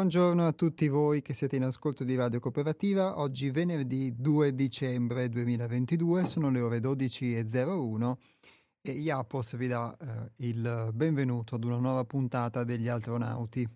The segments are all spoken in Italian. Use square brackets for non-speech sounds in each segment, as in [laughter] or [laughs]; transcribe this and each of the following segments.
Buongiorno a tutti voi che siete in ascolto di Radio Cooperativa. Oggi venerdì 2 dicembre 2022, sono le ore 12.01 e Iapos vi dà eh, il benvenuto ad una nuova puntata degli astronauti.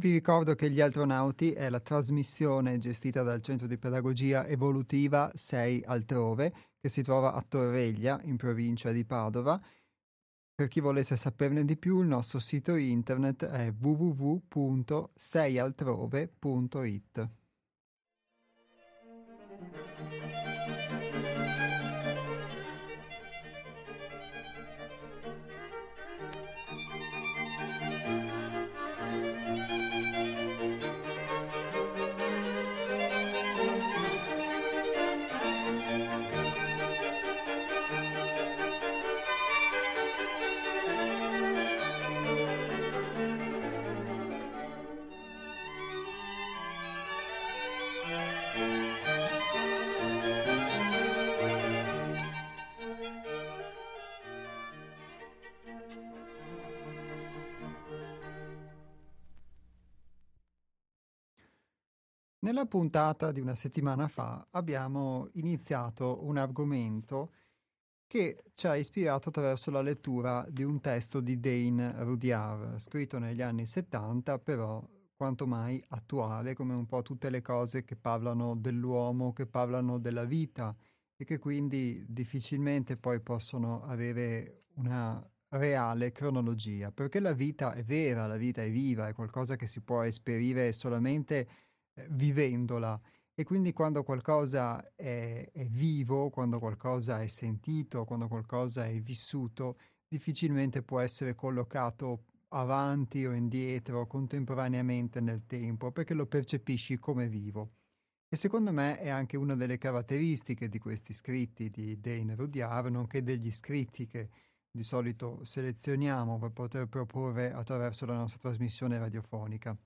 Vi ricordo che Gli Altronauti è la trasmissione gestita dal Centro di Pedagogia Evolutiva 6 Altrove, che si trova a Torreglia, in provincia di Padova. Per chi volesse saperne di più, il nostro sito internet è www.seialtrove.it. Nella puntata di una settimana fa abbiamo iniziato un argomento che ci ha ispirato attraverso la lettura di un testo di Dane Rudyard, scritto negli anni 70, però quanto mai attuale, come un po' tutte le cose che parlano dell'uomo, che parlano della vita e che quindi difficilmente poi possono avere una reale cronologia, perché la vita è vera, la vita è viva, è qualcosa che si può esperire solamente vivendola. E quindi quando qualcosa è, è, vivo, quando qualcosa è sentito, quando qualcosa è vissuto, difficilmente può essere collocato avanti o indietro contemporaneamente nel tempo, perché lo percepisci come vivo. E secondo me è anche una delle caratteristiche di questi scritti di Dane Rudyard, nonché degli scritti che di solito selezioniamo per poter proporre attraverso la nostra trasmissione radiofonica.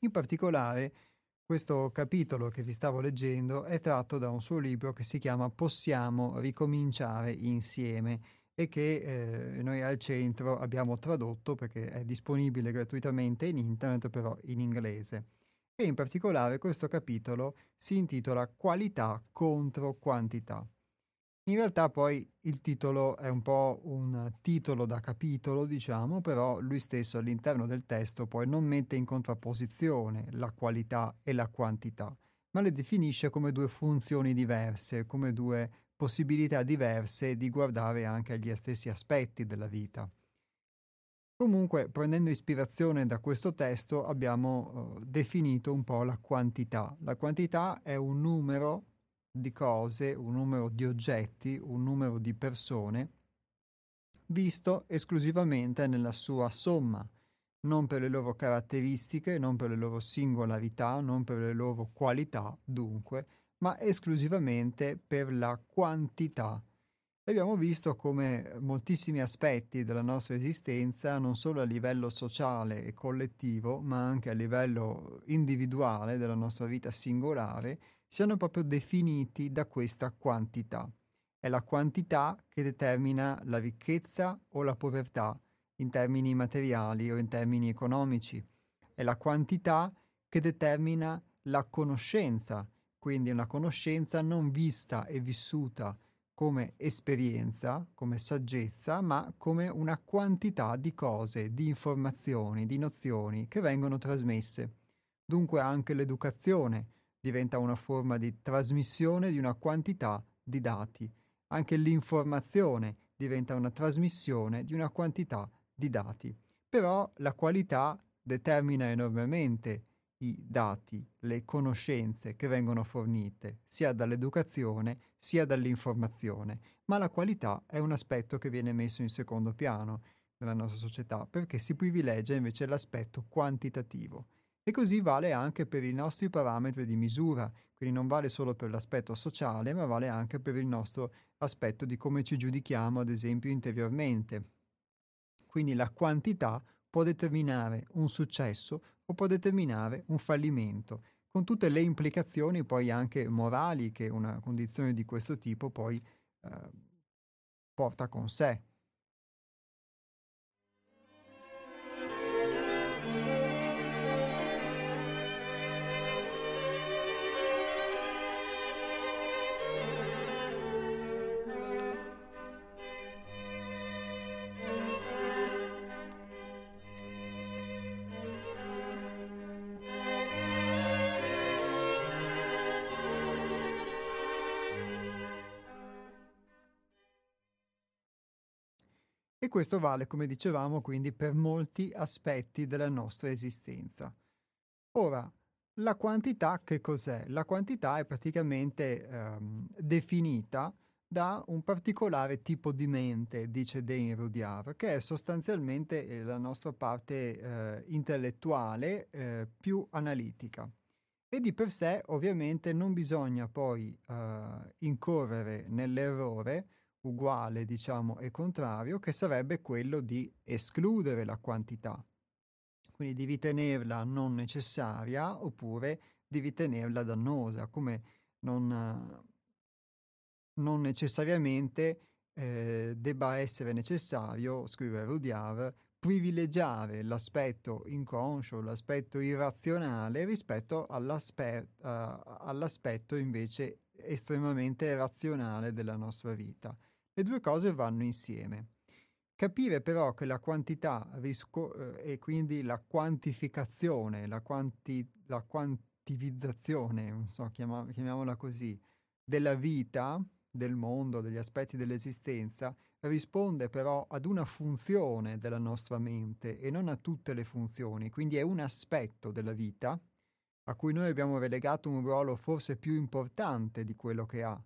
In particolare, questo capitolo che vi stavo leggendo è tratto da un suo libro che si chiama Possiamo ricominciare insieme e che eh, noi al centro abbiamo tradotto perché è disponibile gratuitamente in internet però in inglese. E in particolare questo capitolo si intitola Qualità contro quantità. In realtà poi il titolo è un po' un titolo da capitolo, diciamo, però lui stesso all'interno del testo poi non mette in contrapposizione la qualità e la quantità, ma le definisce come due funzioni diverse, come due possibilità diverse di guardare anche agli stessi aspetti della vita. Comunque, prendendo ispirazione da questo testo, abbiamo uh, definito un po' la quantità. La quantità è un numero di cose, un numero di oggetti, un numero di persone, visto esclusivamente nella sua somma, non per le loro caratteristiche, non per le loro singolarità, non per le loro qualità, dunque, ma esclusivamente per la quantità. Abbiamo visto come moltissimi aspetti della nostra esistenza, non solo a livello sociale e collettivo, ma anche a livello individuale della nostra vita singolare, siano proprio definiti da questa quantità. È la quantità che determina la ricchezza o la povertà in termini materiali o in termini economici. È la quantità che determina la conoscenza, quindi una conoscenza non vista e vissuta come esperienza, come saggezza, ma come una quantità di cose, di informazioni, di nozioni che vengono trasmesse. Dunque anche l'educazione, diventa una forma di trasmissione di una quantità di dati. Anche l'informazione diventa una trasmissione di una quantità di dati. Però la qualità determina enormemente i dati, le conoscenze che vengono fornite sia dall'educazione sia dall'informazione, ma la qualità è un aspetto che viene messo in secondo piano nella nostra società perché si privilegia invece l'aspetto quantitativo. E così vale anche per i nostri parametri di misura, quindi non vale solo per l'aspetto sociale, ma vale anche per il nostro aspetto di come ci giudichiamo, ad esempio, interiormente. Quindi la quantità può determinare un successo o può determinare un fallimento, con tutte le implicazioni poi anche morali che una condizione di questo tipo poi eh, porta con sé. Questo vale, come dicevamo, quindi per molti aspetti della nostra esistenza. Ora, la quantità che cos'è? La quantità è praticamente ehm, definita da un particolare tipo di mente, dice Dane Rudyard, che è sostanzialmente eh, la nostra parte eh, intellettuale eh, più analitica. E di per sé ovviamente non bisogna poi eh, incorrere nell'errore uguale, diciamo, e contrario, che sarebbe quello di escludere la quantità. Quindi di ritenerla non necessaria oppure di ritenerla dannosa, come non, non necessariamente eh, debba essere necessario, scrive Rudyard, privilegiare l'aspetto inconscio, l'aspetto irrazionale rispetto all'aspetto, uh, all'aspetto invece estremamente razionale della nostra vita. Le due cose vanno insieme. Capire però che la quantità risco- eh, e quindi la quantificazione, la, quanti- la quantivizzazione, so, chiama- chiamiamola così, della vita, del mondo, degli aspetti dell'esistenza, risponde però ad una funzione della nostra mente e non a tutte le funzioni, quindi è un aspetto della vita a cui noi abbiamo relegato un ruolo forse più importante di quello che ha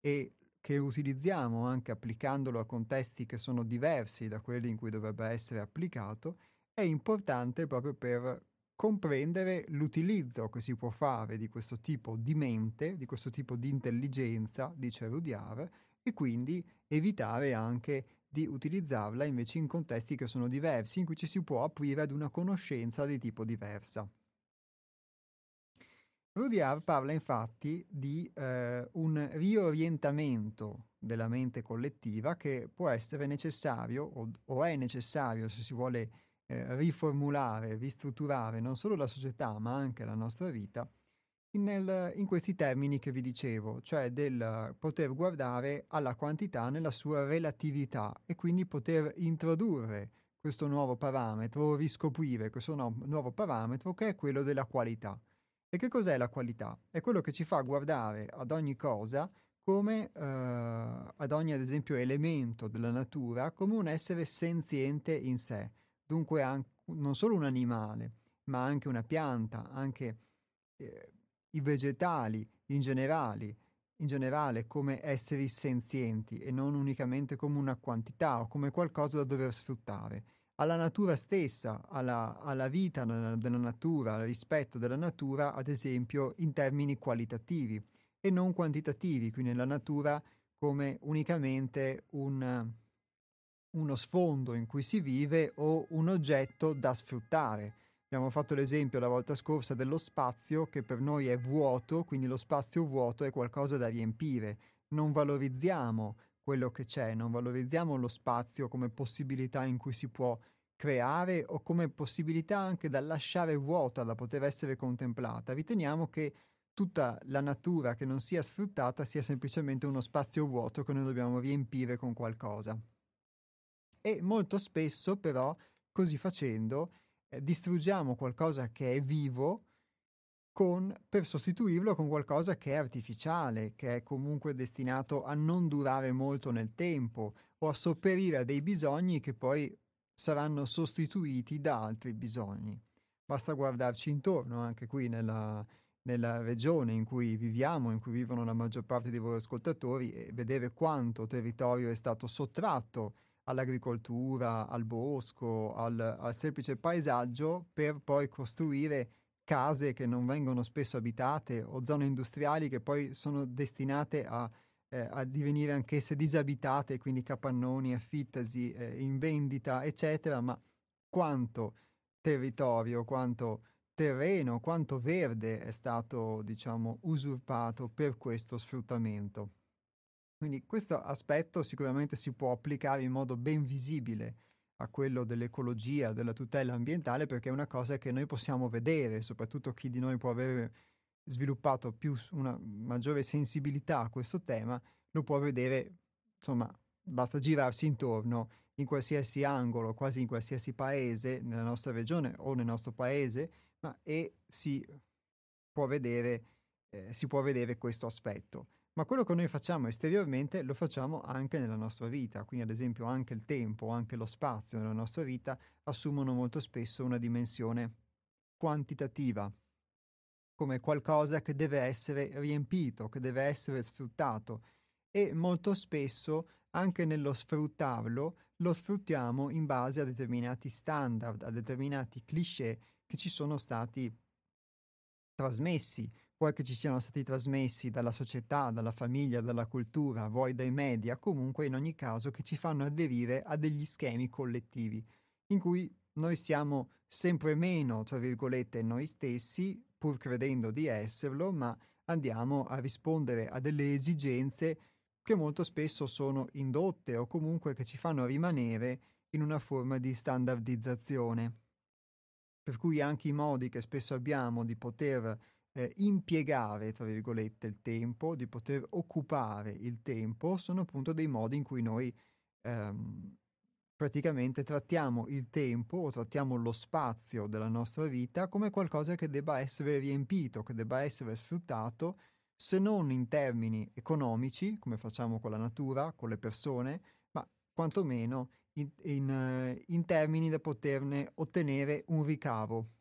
e che utilizziamo anche applicandolo a contesti che sono diversi da quelli in cui dovrebbe essere applicato, è importante proprio per comprendere l'utilizzo che si può fare di questo tipo di mente, di questo tipo di intelligenza, dice Rudyard, e quindi evitare anche di utilizzarla invece in contesti che sono diversi, in cui ci si può aprire ad una conoscenza di tipo diversa. Rudyard parla infatti di eh, un riorientamento della mente collettiva che può essere necessario o, o è necessario se si vuole eh, riformulare, ristrutturare non solo la società ma anche la nostra vita nel, in questi termini che vi dicevo, cioè del poter guardare alla quantità nella sua relatività e quindi poter introdurre questo nuovo parametro riscoprire questo no, nuovo parametro che è quello della qualità. E che cos'è la qualità? È quello che ci fa guardare ad ogni cosa come eh, ad ogni, ad esempio, elemento della natura come un essere senziente in sé. Dunque an- non solo un animale, ma anche una pianta, anche eh, i vegetali in generale, in generale come esseri senzienti e non unicamente come una quantità o come qualcosa da dover sfruttare alla natura stessa, alla, alla vita della natura, al rispetto della natura, ad esempio in termini qualitativi e non quantitativi, quindi la natura come unicamente un, uno sfondo in cui si vive o un oggetto da sfruttare. Abbiamo fatto l'esempio la volta scorsa dello spazio che per noi è vuoto, quindi lo spazio vuoto è qualcosa da riempire. Non valorizziamo quello che c'è, non valorizziamo lo spazio come possibilità in cui si può creare o come possibilità anche da lasciare vuota, da poter essere contemplata. Riteniamo che tutta la natura che non sia sfruttata sia semplicemente uno spazio vuoto che noi dobbiamo riempire con qualcosa. E molto spesso però, così facendo, eh, distruggiamo qualcosa che è vivo con, per sostituirlo con qualcosa che è artificiale, che è comunque destinato a non durare molto nel tempo o a sopperire a dei bisogni che poi saranno sostituiti da altri bisogni. Basta guardarci intorno, anche qui nella, nella regione in cui viviamo, in cui vivono la maggior parte dei voi ascoltatori, e vedere quanto territorio è stato sottratto all'agricoltura, al bosco, al, al semplice paesaggio per poi costruire case che non vengono spesso abitate o zone industriali che poi sono destinate a, eh, a divenire anch'esse disabitate, quindi capannoni, affittasi, eh, in vendita, eccetera, ma quanto territorio, quanto terreno, quanto verde è stato, diciamo, usurpato per questo sfruttamento. Quindi questo aspetto sicuramente si può applicare in modo ben visibile a quello dell'ecologia, della tutela ambientale, perché è una cosa che noi possiamo vedere, soprattutto chi di noi può avere sviluppato più una maggiore sensibilità a questo tema, lo può vedere, insomma, basta girarsi intorno in qualsiasi angolo, quasi in qualsiasi paese, nella nostra regione o nel nostro paese, ma, e si può, vedere, eh, si può vedere questo aspetto. Ma quello che noi facciamo esteriormente lo facciamo anche nella nostra vita, quindi ad esempio anche il tempo, anche lo spazio nella nostra vita assumono molto spesso una dimensione quantitativa, come qualcosa che deve essere riempito, che deve essere sfruttato. E molto spesso anche nello sfruttarlo lo sfruttiamo in base a determinati standard, a determinati cliché che ci sono stati trasmessi, vuoi che ci siano stati trasmessi dalla società, dalla famiglia, dalla cultura, vuoi dai media, comunque in ogni caso che ci fanno aderire a degli schemi collettivi, in cui noi siamo sempre meno, tra virgolette, noi stessi, pur credendo di esserlo, ma andiamo a rispondere a delle esigenze che molto spesso sono indotte o comunque che ci fanno rimanere in una forma di standardizzazione. Per cui anche i modi che spesso abbiamo di poter eh, impiegare, tra virgolette, il tempo, di poter occupare il tempo, sono appunto dei modi in cui noi ehm, praticamente trattiamo il tempo o trattiamo lo spazio della nostra vita come qualcosa che debba essere riempito, che debba essere sfruttato, se non in termini economici, come facciamo con la natura, con le persone, ma quantomeno in, in, eh, in termini da poterne ottenere un ricavo.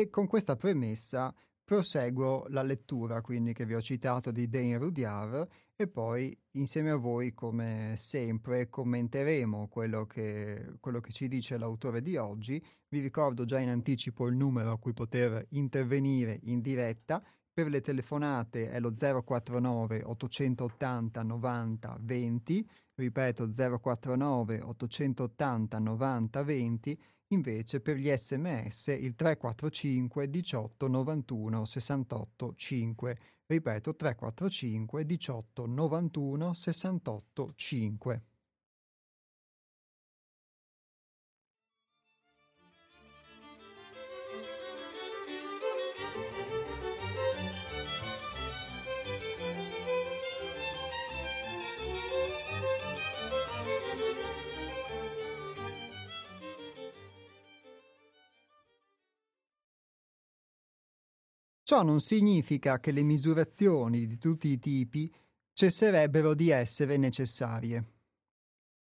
E con questa premessa proseguo la lettura, quindi che vi ho citato di Dane Rudyard e poi insieme a voi, come sempre, commenteremo quello che, quello che ci dice l'autore di oggi. Vi ricordo già in anticipo il numero a cui poter intervenire in diretta. Per le telefonate è lo 049 880 90 20, ripeto 049 880 90 20 Invece per gli sms il 345 18 91 68 5. Ripeto 345 18 91 68 5. Ciò non significa che le misurazioni di tutti i tipi cesserebbero di essere necessarie.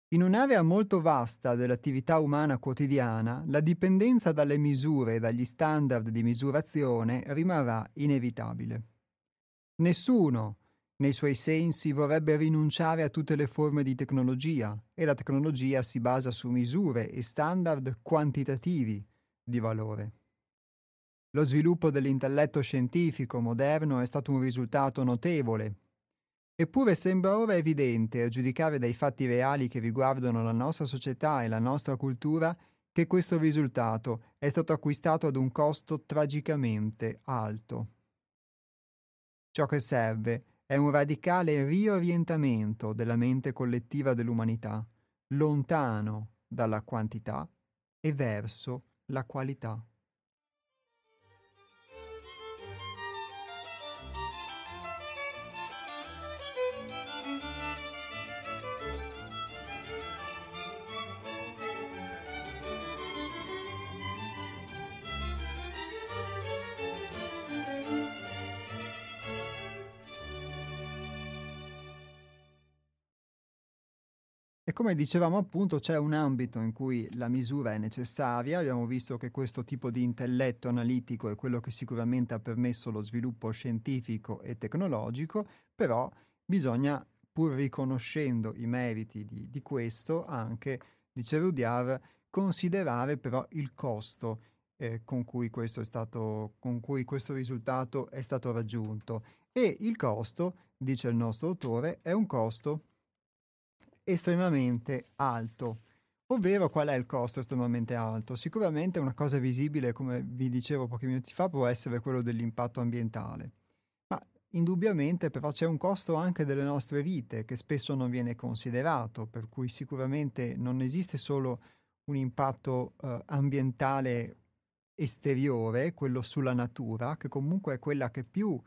In un'area molto vasta dell'attività umana quotidiana, la dipendenza dalle misure e dagli standard di misurazione rimarrà inevitabile. Nessuno, nei suoi sensi, vorrebbe rinunciare a tutte le forme di tecnologia e la tecnologia si basa su misure e standard quantitativi di valore. Lo sviluppo dell'intelletto scientifico moderno è stato un risultato notevole, Eppure sembra ora evidente, a giudicare dai fatti reali che riguardano la nostra società e la nostra cultura, che questo risultato è stato acquistato ad un costo tragicamente alto. Ciò che serve è un radicale riorientamento della mente collettiva dell'umanità, lontano dalla quantità e verso la qualità. Come dicevamo appunto c'è un ambito in cui la misura è necessaria, abbiamo visto che questo tipo di intelletto analitico è quello che sicuramente ha permesso lo sviluppo scientifico e tecnologico, però bisogna, pur riconoscendo i meriti di, di questo, anche, dice Rudyard, considerare però il costo eh, con, cui stato, con cui questo risultato è stato raggiunto. E il costo, dice il nostro autore, è un costo estremamente alto. Ovvero qual è il costo estremamente alto? Sicuramente una cosa visibile, come vi dicevo pochi minuti fa, può essere quello dell'impatto ambientale. Ma indubbiamente però c'è un costo anche delle nostre vite che spesso non viene considerato, per cui sicuramente non esiste solo un impatto eh, ambientale esteriore, quello sulla natura, che comunque è quella che più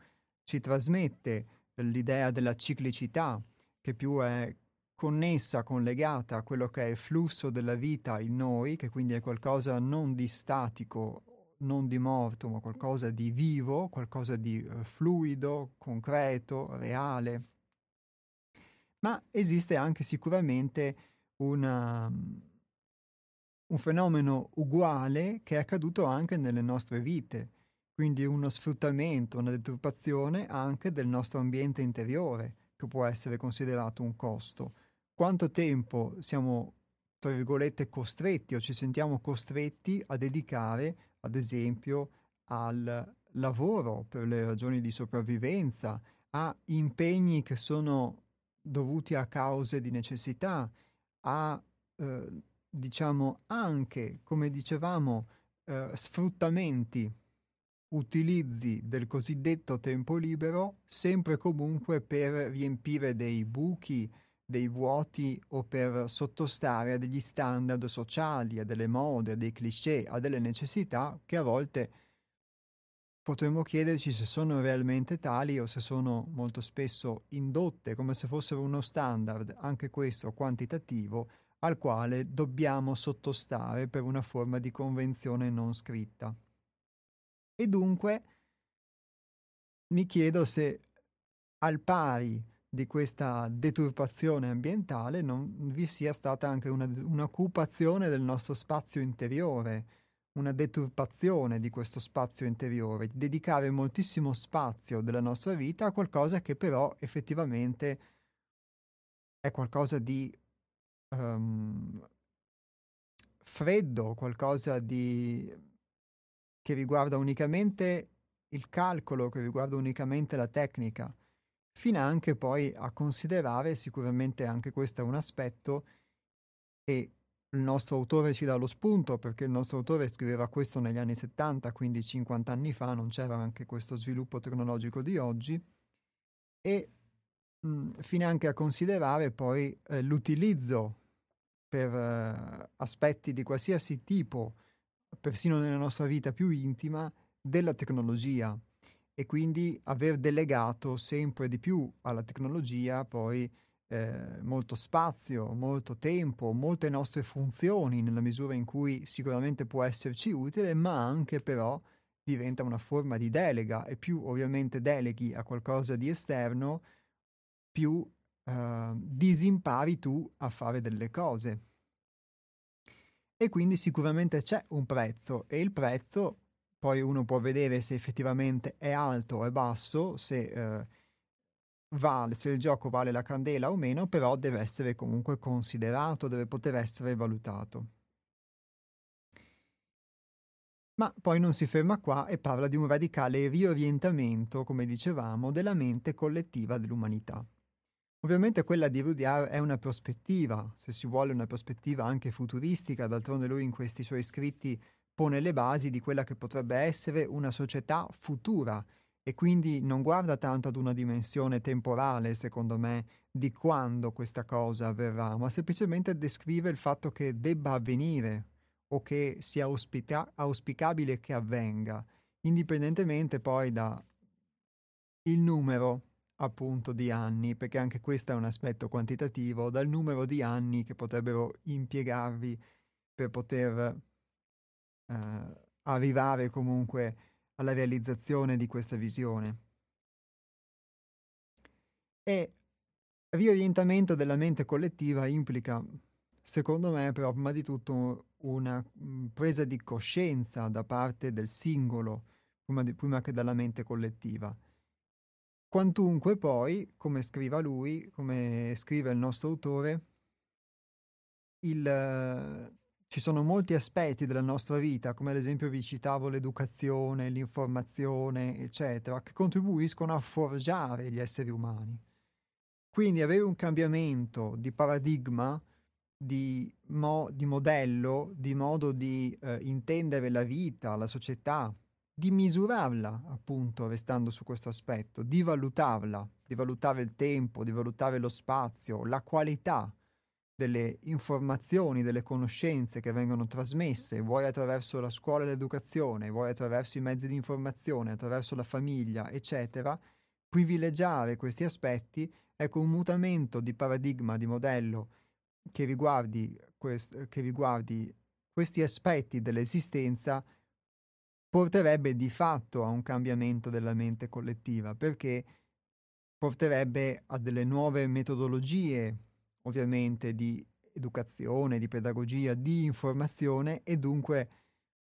ci trasmette l'idea della ciclicità, che più è connessa, collegata a quello che è il flusso della vita in noi, che quindi è qualcosa non di statico, non di morto, ma qualcosa di vivo, qualcosa di uh, fluido, concreto, reale. Ma esiste anche sicuramente una, un fenomeno uguale che è accaduto anche nelle nostre vite, quindi uno sfruttamento, una deturpazione anche del nostro ambiente interiore, che può essere considerato un costo quanto tempo siamo, tra virgolette, costretti o ci sentiamo costretti a dedicare, ad esempio, al lavoro per le ragioni di sopravvivenza, a impegni che sono dovuti a cause di necessità, a eh, diciamo anche, come dicevamo, eh, sfruttamenti, utilizzi del cosiddetto tempo libero, sempre comunque per riempire dei buchi, dei vuoti o per sottostare a degli standard sociali, a delle mode, a dei cliché, a delle necessità che a volte potremmo chiederci se sono realmente tali o se sono molto spesso indotte come se fossero uno standard, anche questo quantitativo, al quale dobbiamo sottostare per una forma di convenzione non scritta. E dunque mi chiedo se al pari di questa deturpazione ambientale non vi sia stata anche una, un'occupazione del nostro spazio interiore, una deturpazione di questo spazio interiore, di dedicare moltissimo spazio della nostra vita a qualcosa che però effettivamente è qualcosa di um, freddo, qualcosa di che riguarda unicamente il calcolo, che riguarda unicamente la tecnica fino anche poi a considerare, sicuramente anche questo è un aspetto, e il nostro autore ci dà lo spunto perché il nostro autore scriveva questo negli anni 70, quindi 50 anni fa, non c'era anche questo sviluppo tecnologico di oggi, e mh, fino anche a considerare poi eh, l'utilizzo per eh, aspetti di qualsiasi tipo, persino nella nostra vita più intima, della tecnologia e quindi aver delegato sempre di più alla tecnologia poi eh, molto spazio, molto tempo, molte nostre funzioni nella misura in cui sicuramente può esserci utile, ma anche però diventa una forma di delega e più ovviamente deleghi a qualcosa di esterno, più eh, disimpari tu a fare delle cose. E quindi sicuramente c'è un prezzo e il prezzo poi uno può vedere se effettivamente è alto o è basso, se, eh, vale, se il gioco vale la candela o meno, però deve essere comunque considerato, deve poter essere valutato. Ma poi non si ferma qua e parla di un radicale riorientamento, come dicevamo, della mente collettiva dell'umanità. Ovviamente quella di Rudyard è una prospettiva, se si vuole una prospettiva anche futuristica, d'altronde lui in questi suoi scritti pone le basi di quella che potrebbe essere una società futura e quindi non guarda tanto ad una dimensione temporale, secondo me, di quando questa cosa avverrà, ma semplicemente descrive il fatto che debba avvenire o che sia auspica- auspicabile che avvenga, indipendentemente poi da il numero appunto di anni, perché anche questo è un aspetto quantitativo, dal numero di anni che potrebbero impiegarvi per poter eh, arrivare comunque alla realizzazione di questa visione. E riorientamento della mente collettiva implica, secondo me, però prima di tutto una mh, presa di coscienza da parte del singolo, prima, di, prima che dalla mente collettiva Quantunque poi, come scriva lui, come scrive il nostro autore, il, ci sono molti aspetti della nostra vita, come ad esempio vi citavo l'educazione, l'informazione, eccetera, che contribuiscono a forgiare gli esseri umani. Quindi avere un cambiamento di paradigma, di, mo, di modello, di modo di eh, intendere la vita, la società, di misurarla, appunto, restando su questo aspetto, di valutarla, di valutare il tempo, di valutare lo spazio, la qualità delle informazioni, delle conoscenze che vengono trasmesse, vuoi attraverso la scuola e l'educazione, vuoi attraverso i mezzi di informazione, attraverso la famiglia, eccetera, privilegiare questi aspetti, ecco un mutamento di paradigma, di modello che riguardi, quest- che riguardi questi aspetti dell'esistenza porterebbe di fatto a un cambiamento della mente collettiva, perché porterebbe a delle nuove metodologie, ovviamente, di educazione, di pedagogia, di informazione e dunque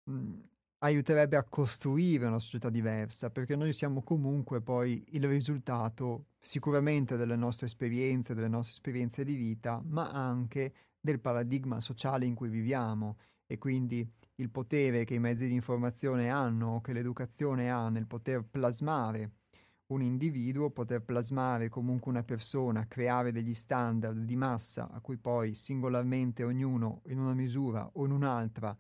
mh, aiuterebbe a costruire una società diversa, perché noi siamo comunque poi il risultato sicuramente delle nostre esperienze, delle nostre esperienze di vita, ma anche del paradigma sociale in cui viviamo. E quindi il potere che i mezzi di informazione hanno che l'educazione ha nel poter plasmare un individuo, poter plasmare comunque una persona, creare degli standard di massa a cui poi singolarmente ognuno in una misura o in un'altra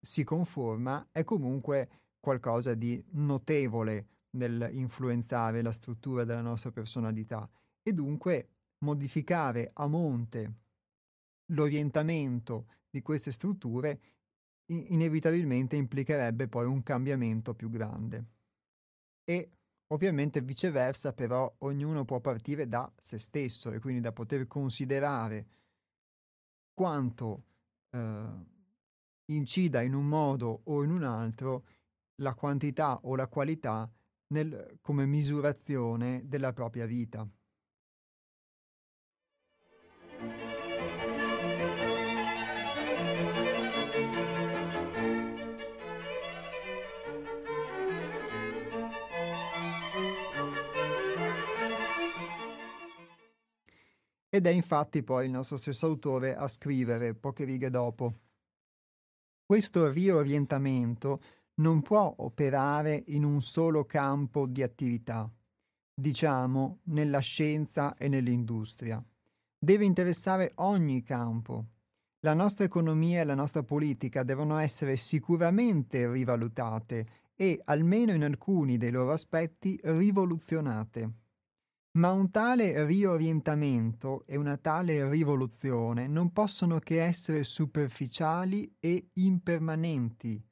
si conforma, è comunque qualcosa di notevole nel influenzare la struttura della nostra personalità e dunque modificare a monte l'orientamento di queste strutture inevitabilmente implicherebbe poi un cambiamento più grande. E ovviamente viceversa però ognuno può partire da se stesso e quindi da poter considerare quanto eh, incida in un modo o in un altro la quantità o la qualità nel, come misurazione della propria vita. Ed è infatti poi il nostro stesso autore a scrivere poche righe dopo. Questo riorientamento non può operare in un solo campo di attività, diciamo nella scienza e nell'industria. Deve interessare ogni campo. La nostra economia e la nostra politica devono essere sicuramente rivalutate e, almeno in alcuni dei loro aspetti, rivoluzionate. Ma un tale riorientamento e una tale rivoluzione non possono che essere superficiali e impermanenti,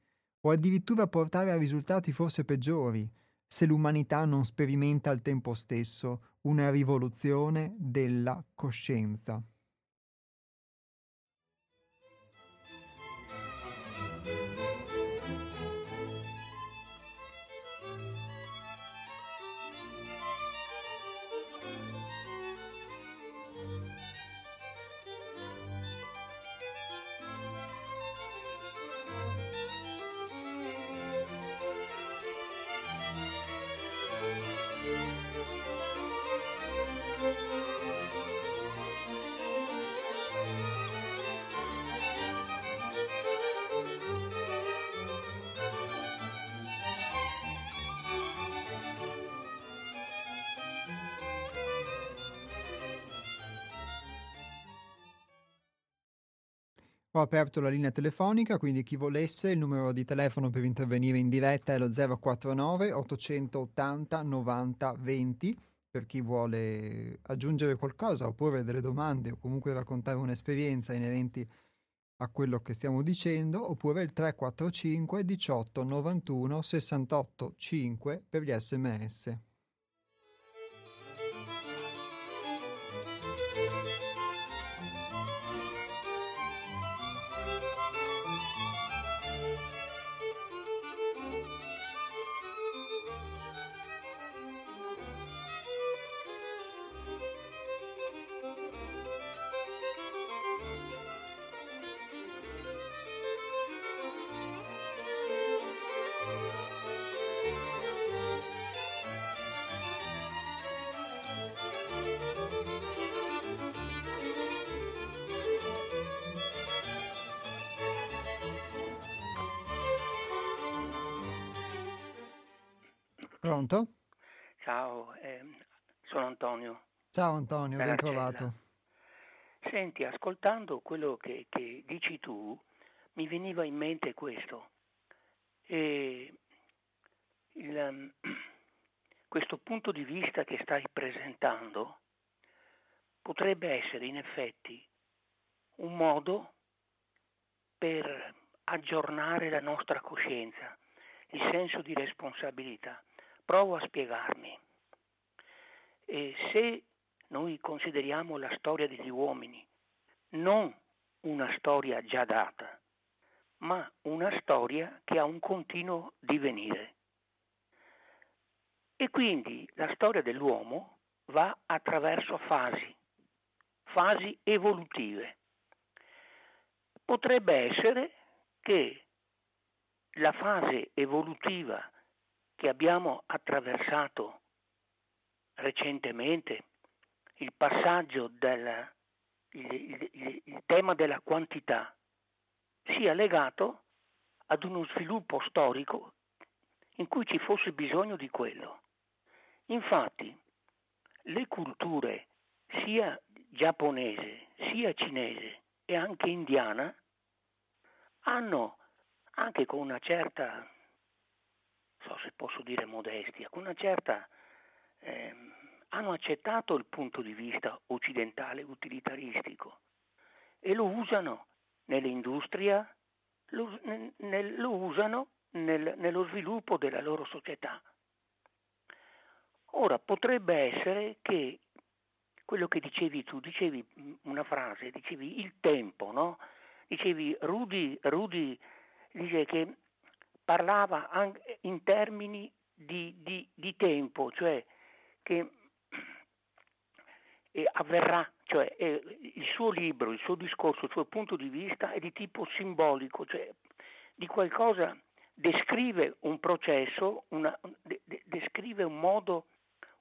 o addirittura portare a risultati forse peggiori, se l'umanità non sperimenta al tempo stesso una rivoluzione della coscienza. Ho aperto la linea telefonica, quindi chi volesse il numero di telefono per intervenire in diretta è lo 049 880 90 20 per chi vuole aggiungere qualcosa oppure delle domande o comunque raccontare un'esperienza inerenti a quello che stiamo dicendo, oppure il 345 18 91 68 5 per gli sms. Ciao Antonio, ben trovato. Senti, ascoltando quello che, che, dici tu, mi veniva in mente questo. E il, um, [clears throat] questo punto di vista che stai presentando potrebbe essere in effetti un modo per aggiornare la nostra coscienza, il senso di responsabilità. Provo a spiegarmi. E se noi consideriamo la storia degli uomini non una storia già data, ma una storia che ha un continuo divenire. E quindi la storia dell'uomo va attraverso fasi, fasi evolutive. Potrebbe essere che la fase evolutiva che abbiamo attraversato recentemente, il passaggio del il, il, il tema della quantità, sia legato ad uno sviluppo storico in cui ci fosse bisogno di quello. Infatti, le culture sia giapponese, sia cinese e anche indiana hanno anche con una certa so se posso dire modestia, con una certa... Eh, hanno accettato il punto di vista occidentale utilitaristico e lo usano nell'industria, lo, nel, lo usano nel, nello sviluppo della loro società. Ora potrebbe essere che quello che dicevi tu, dicevi una frase, dicevi il tempo, no? Dicevi Rudy, Rudy dice che parlava in termini di, di, di tempo, cioè che avverrà, cioè il suo libro, il suo discorso, il suo punto di vista è di tipo simbolico, cioè di qualcosa, descrive un processo, una, de, descrive un modo,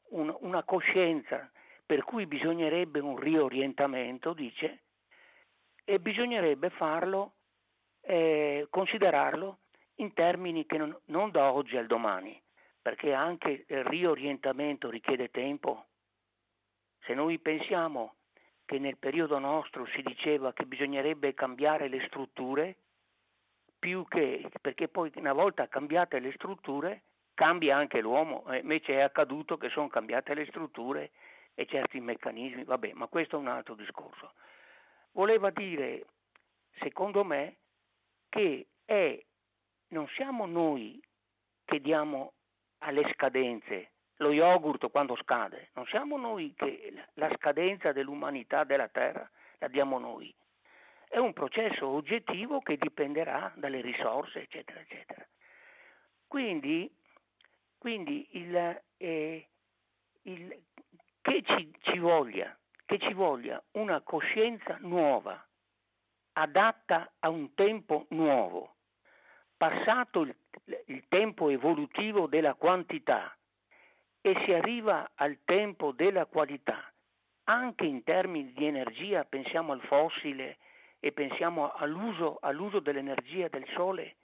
un, una coscienza per cui bisognerebbe un riorientamento, dice, e bisognerebbe farlo, eh, considerarlo in termini che non, non da oggi al domani, perché anche il riorientamento richiede tempo. Se noi pensiamo che nel periodo nostro si diceva che bisognerebbe cambiare le strutture, più che perché poi una volta cambiate le strutture cambia anche l'uomo, e invece è accaduto che sono cambiate le strutture e certi meccanismi, vabbè, ma questo è un altro discorso. Voleva dire, secondo me, che è non siamo noi che diamo alle scadenze lo yogurt quando scade, non siamo noi che la scadenza dell'umanità della Terra la diamo noi. È un processo oggettivo che dipenderà dalle risorse, eccetera, eccetera. Quindi, quindi il, eh, il, che ci, ci, voglia, che ci voglia una coscienza nuova, adatta a un tempo nuovo, passato il, il tempo evolutivo della quantità e si arriva al tempo della qualità, anche in termini di energia, pensiamo al fossile e pensiamo all'uso, all'uso dell'energia del sole,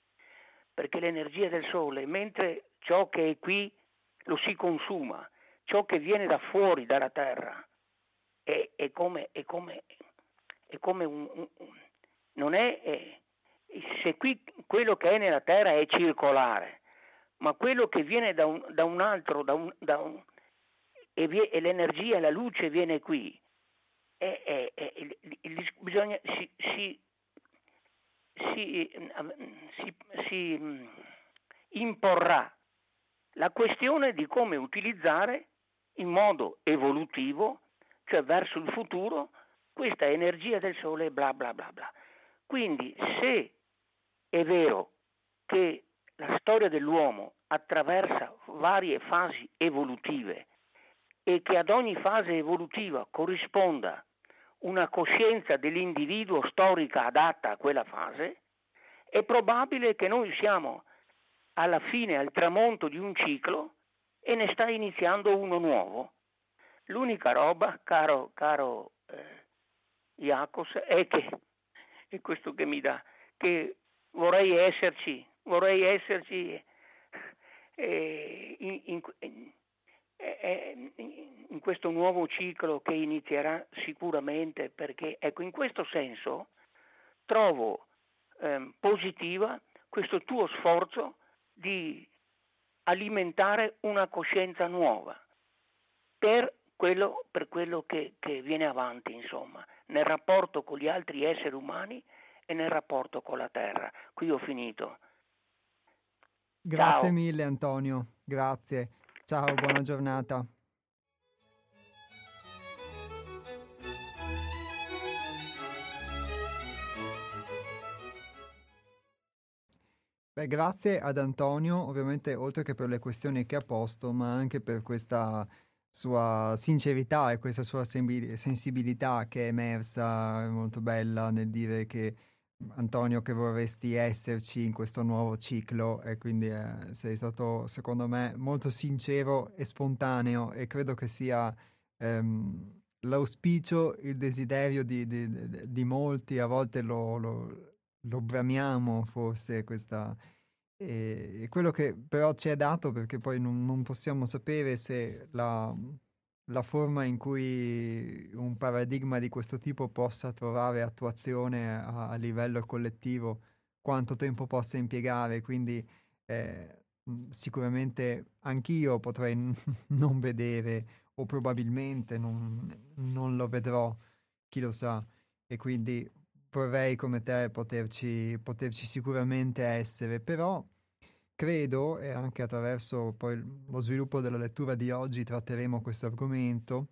perché l'energia del sole, mentre ciò che è qui lo si consuma, ciò che viene da fuori dalla terra è, è come, è come, è come un, un, non è, è se qui quello che è nella Terra è circolare, ma quello che viene da un, da un altro, da un, da un, e, vie, e, l'energia, la luce viene qui, è, è, è, bisogna, si, si, si, si mm, imporrà la questione di come utilizzare in modo evolutivo, cioè verso il futuro, questa energia del sole, bla bla bla bla. Quindi se è vero che la storia dell'uomo attraversa varie fasi evolutive e che ad ogni fase evolutiva corrisponda una coscienza dell'individuo storica adatta a quella fase, è probabile che noi siamo alla fine, al tramonto di un ciclo e ne sta iniziando uno nuovo. L'unica roba, caro, caro eh, Iacos, è che, è questo che mi dà, che vorrei esserci, vorrei esserci eh, in, in, in, in, questo nuovo ciclo che inizierà sicuramente perché ecco in questo senso trovo eh, positiva questo tuo sforzo di alimentare una coscienza nuova per quello, per quello che, che viene avanti insomma nel rapporto con gli altri esseri umani e nel rapporto con la terra. Qui ho finito. Grazie Ciao. mille Antonio, grazie. Ciao, buona giornata. Beh, grazie ad Antonio, ovviamente oltre che per le questioni che ha posto, ma anche per questa sua sincerità e questa sua sensibilità che è emersa molto bella nel dire che Antonio che vorresti esserci in questo nuovo ciclo? E quindi eh, sei stato secondo me molto sincero e spontaneo e credo che sia ehm, l'auspicio, il desiderio di, di, di, molti, a volte lo, lo, lo bramiamo forse questa... E, quello che però ci è dato perché poi non, non possiamo sapere se la, la forma in cui un paradigma di questo tipo possa trovare attuazione a, a livello collettivo, quanto tempo possa impiegare, quindi eh, sicuramente anch'io potrei n- [laughs] non vedere o probabilmente non, non, lo vedrò, chi lo sa, e quindi vorrei come te poterci, poterci sicuramente essere, però Credo, e anche attraverso poi lo sviluppo della lettura di oggi tratteremo questo argomento,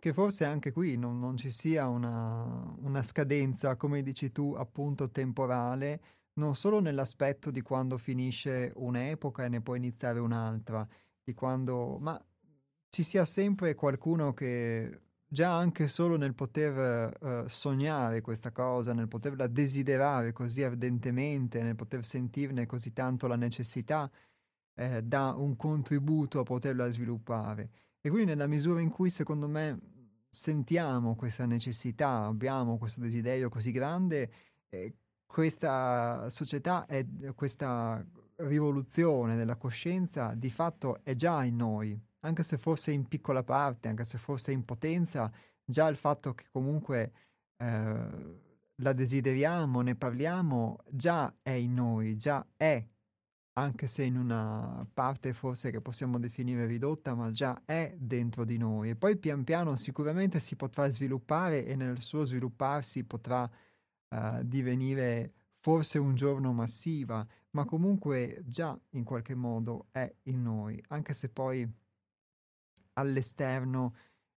che forse anche qui non, non ci sia una, una, scadenza, come dici tu, appunto temporale, non solo nell'aspetto di quando finisce un'epoca e ne può iniziare un'altra, di quando, ma ci sia sempre qualcuno che già anche solo nel poter uh, sognare questa cosa, nel poterla desiderare così ardentemente, nel poter sentirne così tanto la necessità, eh, dà un contributo a poterla sviluppare. E quindi nella misura in cui secondo me sentiamo questa necessità, abbiamo questo desiderio così grande, eh, questa società, è, questa rivoluzione della coscienza di fatto è già in noi, anche se fosse in piccola parte, anche se fosse in potenza, già il fatto che comunque eh, la desideriamo, ne parliamo, già è in noi, già è, anche se in una parte forse che possiamo definire ridotta, ma già è dentro di noi. E poi pian piano sicuramente si potrà sviluppare e nel suo svilupparsi potrà eh, divenire forse un giorno massiva, ma comunque già in qualche modo è in noi, anche se poi all'esterno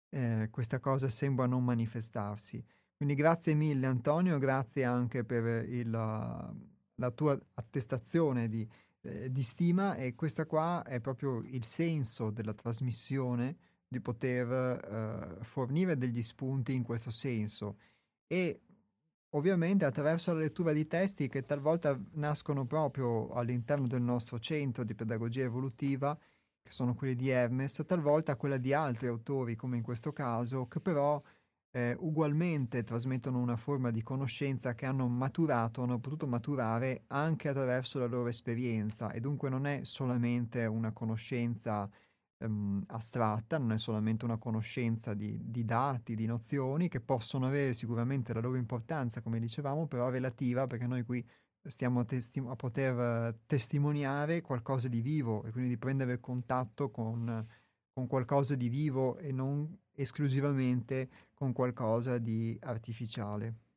eh, questa cosa sembra non manifestarsi. Quindi grazie mille Antonio, grazie anche per il, la tua attestazione di, eh, di, stima e questa qua è proprio il senso della trasmissione di poter eh, fornire degli spunti in questo senso e ovviamente attraverso la lettura di testi che talvolta nascono proprio all'interno del nostro centro di pedagogia evolutiva che sono quelli di Hermes, talvolta quella di altri autori, come in questo caso, che però eh, ugualmente trasmettono una forma di conoscenza che hanno maturato, hanno potuto maturare anche attraverso la loro esperienza. E dunque non è solamente una conoscenza ehm, astratta, non è solamente una conoscenza di, di, dati, di nozioni che possono avere sicuramente la loro importanza, come dicevamo, però relativa perché noi qui stiamo testi- a poter testimoniare qualcosa di vivo e quindi di prendere contatto con, con qualcosa di vivo e non esclusivamente con qualcosa di artificiale.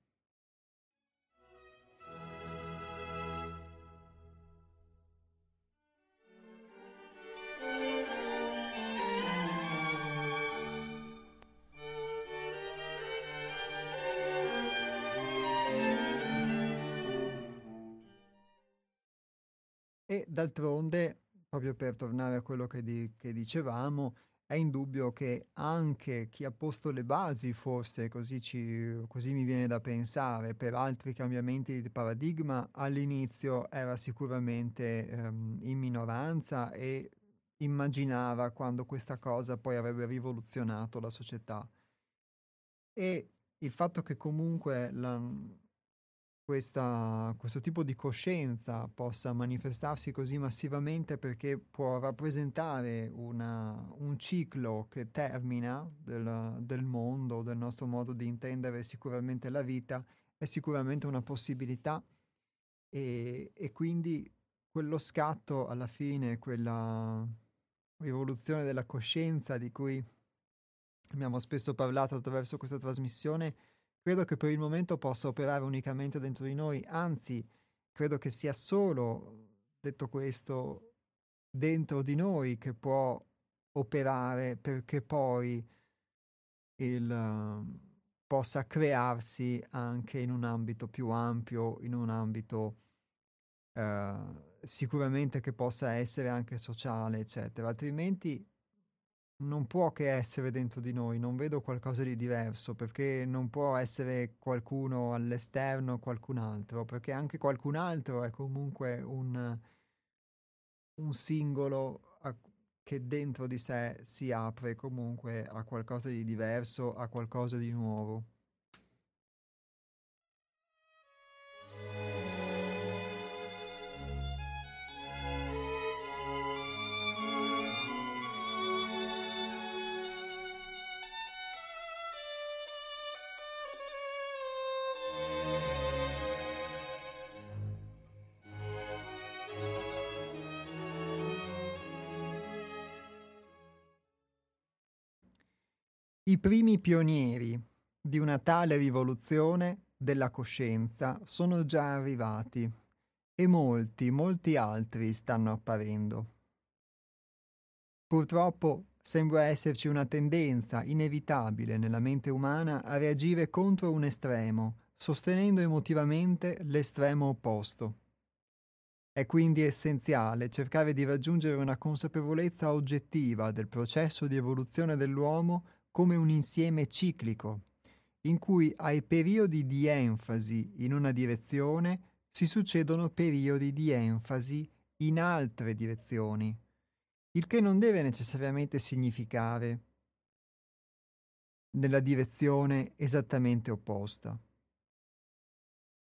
E d'altronde, proprio per tornare a quello che, di- che dicevamo, è indubbio che anche chi ha posto le basi, forse così, ci, così mi viene da pensare, per altri cambiamenti di paradigma, all'inizio era sicuramente ehm, in minoranza e immaginava quando questa cosa poi avrebbe rivoluzionato la società. E il fatto che comunque la, questa, questo tipo di coscienza possa manifestarsi così massivamente perché può rappresentare una, un ciclo che termina del, del, mondo, del nostro modo di intendere sicuramente la vita, è sicuramente una possibilità. E, e quindi quello scatto alla fine, quella rivoluzione della coscienza di cui abbiamo spesso parlato attraverso questa trasmissione, credo che per il momento possa operare unicamente dentro di noi, anzi, credo che sia solo, detto questo, dentro di noi che può operare perché poi il, uh, possa crearsi anche in un ambito più ampio, in un ambito uh, sicuramente che possa essere anche sociale, eccetera. Altrimenti non può che essere dentro di noi, non vedo qualcosa di diverso, perché non può essere qualcuno all'esterno qualcun altro, perché anche qualcun altro è comunque un, un singolo a, che dentro di sé si apre comunque a qualcosa di diverso, a qualcosa di nuovo. Primi pionieri di una tale rivoluzione della coscienza sono già arrivati e molti, molti altri stanno apparendo. Purtroppo sembra esserci una tendenza inevitabile nella mente umana a reagire contro un estremo, sostenendo emotivamente l'estremo opposto. È quindi essenziale cercare di raggiungere una consapevolezza oggettiva del processo di evoluzione dell'uomo come un insieme ciclico, in cui ai periodi di enfasi in una direzione si succedono periodi di enfasi in altre direzioni, il che non deve necessariamente significare nella direzione esattamente opposta.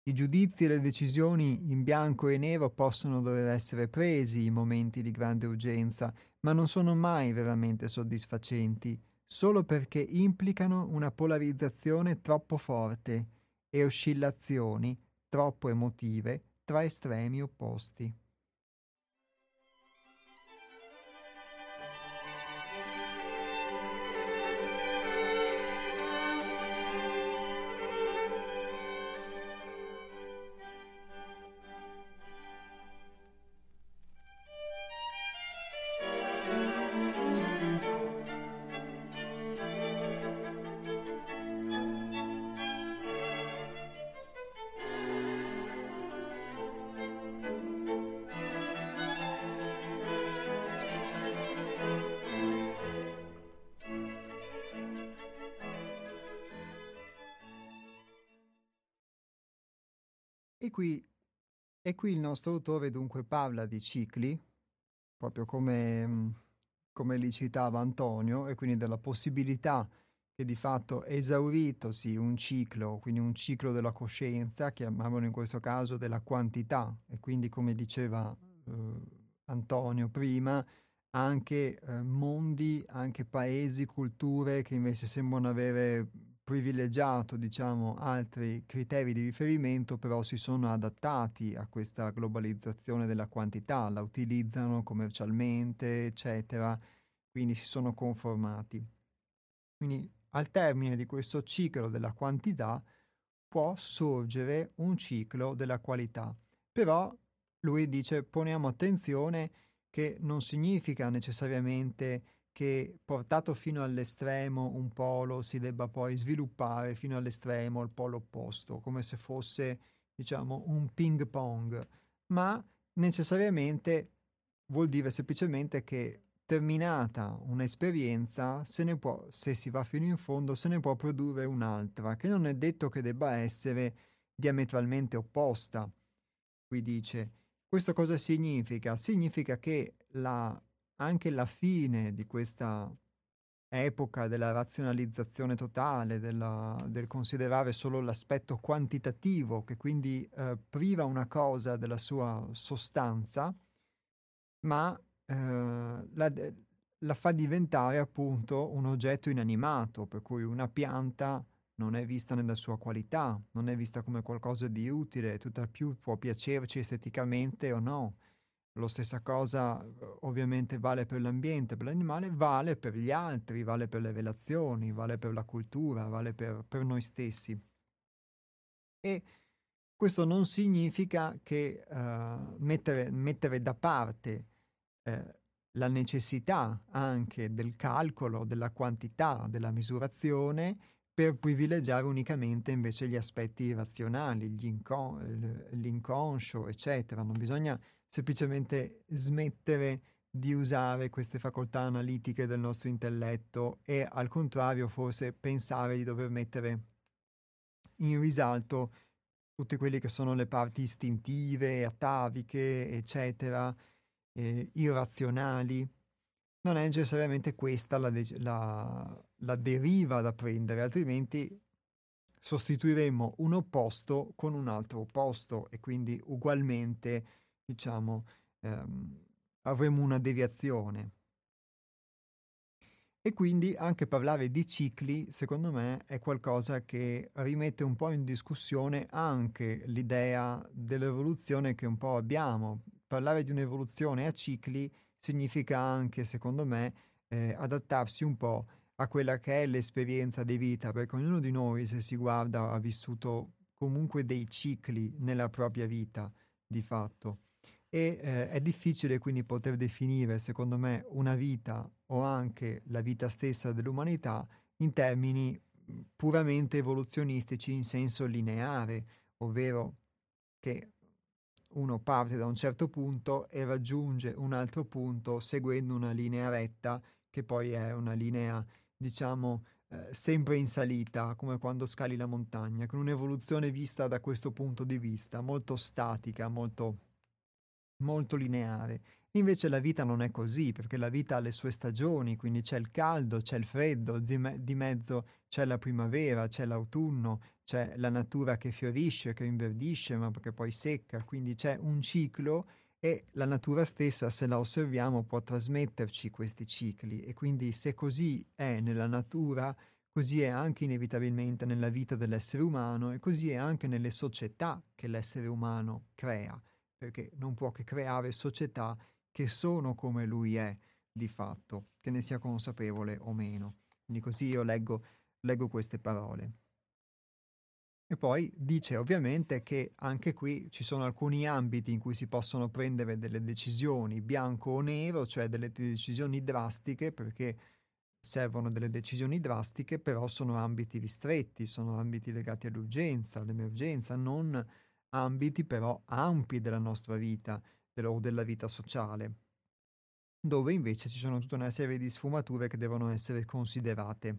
I giudizi e le decisioni in bianco e nero possono dover essere presi in momenti di grande urgenza, ma non sono mai veramente soddisfacenti solo perché implicano una polarizzazione troppo forte e oscillazioni troppo emotive tra estremi opposti. Qui il nostro autore dunque parla di cicli, proprio come, mm, come li citava Antonio, e quindi della possibilità che di fatto esauritosi un ciclo, quindi un ciclo della coscienza, chiamiamolo in questo caso della quantità, e quindi come diceva eh, Antonio prima, anche eh, mondi, anche paesi, culture che invece sembrano avere privilegiato, diciamo, altri criteri di riferimento, però si sono adattati a questa globalizzazione della quantità, la utilizzano commercialmente, eccetera, quindi si sono conformati. Quindi al termine di questo ciclo della quantità può sorgere un ciclo della qualità. Però lui dice poniamo attenzione che non significa necessariamente che portato fino all'estremo un polo si debba poi sviluppare fino all'estremo il polo opposto, come se fosse, diciamo, un ping pong, ma necessariamente vuol dire semplicemente che terminata un'esperienza, se, ne può, se si va fino in fondo, se ne può produrre un'altra, che non è detto che debba essere diametralmente opposta. Qui dice, questo cosa significa? Significa che la, anche la fine di questa epoca della razionalizzazione totale, della, del considerare solo l'aspetto quantitativo, che quindi eh, priva una cosa della sua sostanza, ma eh, la, la fa diventare appunto un oggetto inanimato, per cui una pianta non è vista nella sua qualità, non è vista come qualcosa di utile, tutt'al più può piacerci esteticamente o no. Lo stessa cosa ovviamente vale per l'ambiente, per l'animale, vale per gli altri, vale per le relazioni, vale per la cultura, vale per, per noi stessi. E questo non significa che uh, mettere, mettere da parte eh, la necessità anche del calcolo della quantità della misurazione per privilegiare unicamente invece gli aspetti razionali, incon- l'inconscio, eccetera. Non bisogna semplicemente smettere di usare queste facoltà analitiche del nostro intelletto e al contrario forse pensare di dover mettere in risalto tutte quelle che sono le parti istintive, ataviche, eccetera, eh, irrazionali. Non è necessariamente questa la, de- la, la deriva da prendere, altrimenti sostituiremmo un opposto con un altro opposto e quindi ugualmente, diciamo, ehm, avremo una deviazione. E quindi anche parlare di cicli, secondo me, è qualcosa che rimette un po' in discussione anche l'idea dell'evoluzione che un po' abbiamo, parlare di un'evoluzione a cicli significa anche, secondo me, eh, adattarsi un po' a quella che è l'esperienza di vita, perché ognuno di noi, se si guarda, ha vissuto comunque dei cicli nella propria vita, di fatto. E eh, è difficile quindi poter definire, secondo me, una vita o anche la vita stessa dell'umanità in termini puramente evoluzionistici in senso lineare, ovvero che uno parte da un certo punto e raggiunge un altro punto seguendo una linea retta che poi è una linea, diciamo, eh, sempre in salita, come quando scali la montagna, con un'evoluzione vista da questo punto di vista, molto statica, molto, molto lineare. Invece la vita non è così, perché la vita ha le sue stagioni, quindi c'è il caldo, c'è il freddo, di, me- di mezzo c'è la primavera, c'è l'autunno, c'è la natura che fiorisce, che inverdisce, ma che poi secca, quindi c'è un ciclo e la natura stessa, se la osserviamo, può trasmetterci questi cicli. E quindi se così è nella natura, così è anche inevitabilmente nella vita dell'essere umano e così è anche nelle società che l'essere umano crea, perché non può che creare società che sono come lui è di fatto, che ne sia consapevole o meno. Quindi così io leggo, leggo queste parole. E poi dice ovviamente che anche qui ci sono alcuni ambiti in cui si possono prendere delle decisioni bianco o nero, cioè delle decisioni drastiche, perché servono delle decisioni drastiche, però sono ambiti ristretti, sono ambiti legati all'urgenza, all'emergenza, non ambiti però ampi della nostra vita o della vita sociale, dove invece ci sono tutta una serie di sfumature che devono essere considerate.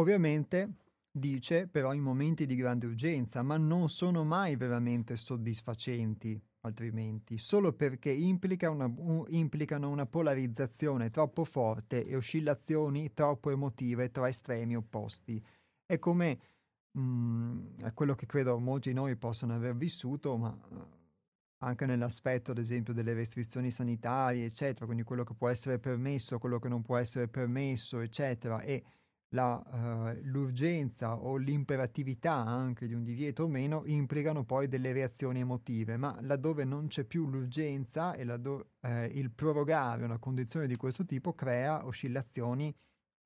Ovviamente dice però in momenti di grande urgenza, ma non sono mai veramente soddisfacenti altrimenti, solo perché implica una, un, implicano una polarizzazione troppo forte e oscillazioni troppo emotive tra estremi opposti. È come mh, mm, è quello che credo molti di noi possono aver vissuto, ma uh, anche nell'aspetto, ad esempio, delle restrizioni sanitarie, eccetera, quindi quello che può essere permesso, quello che non può essere permesso, eccetera, e la, uh, l'urgenza o l'imperatività anche di un divieto o meno implicano poi delle reazioni emotive, ma laddove non c'è più l'urgenza e laddove eh, il prorogare una condizione di questo tipo crea oscillazioni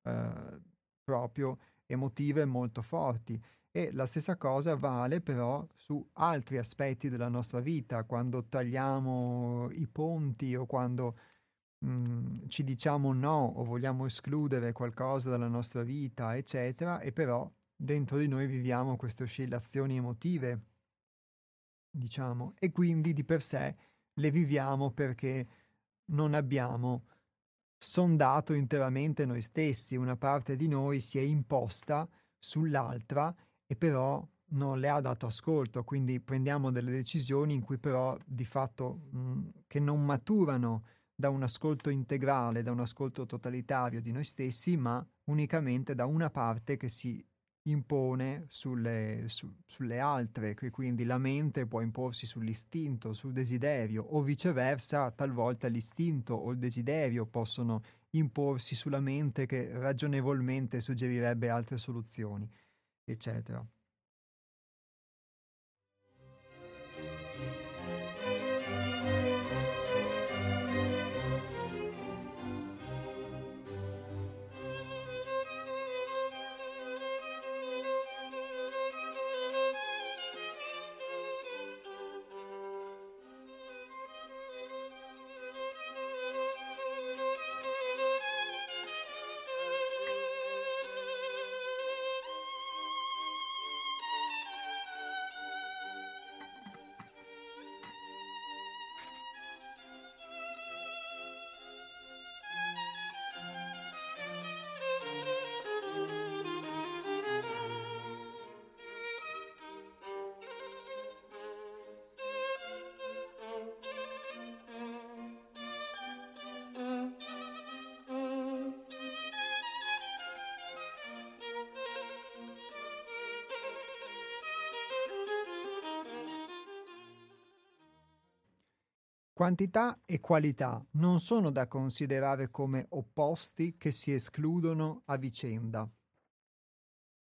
eh, proprio emotive molto forti. E la stessa cosa vale però su altri aspetti della nostra vita, quando tagliamo i ponti o quando mh, ci diciamo no o vogliamo escludere qualcosa dalla nostra vita, eccetera, e però dentro di noi viviamo queste oscillazioni emotive, diciamo, e quindi di per sé le viviamo perché non abbiamo sondato interamente noi stessi, una parte di noi si è imposta sull'altra e però non le ha dato ascolto, quindi prendiamo delle decisioni in cui però di fatto mh, che non maturano da un ascolto integrale, da un ascolto totalitario di noi stessi, ma unicamente da una parte che si impone sulle, su, sulle altre, quindi la mente può imporsi sull'istinto, sul desiderio, o viceversa, talvolta l'istinto o il desiderio possono imporsi sulla mente che ragionevolmente suggerirebbe altre soluzioni, eccetera. Quantità e qualità non sono da considerare come opposti che si escludono a vicenda.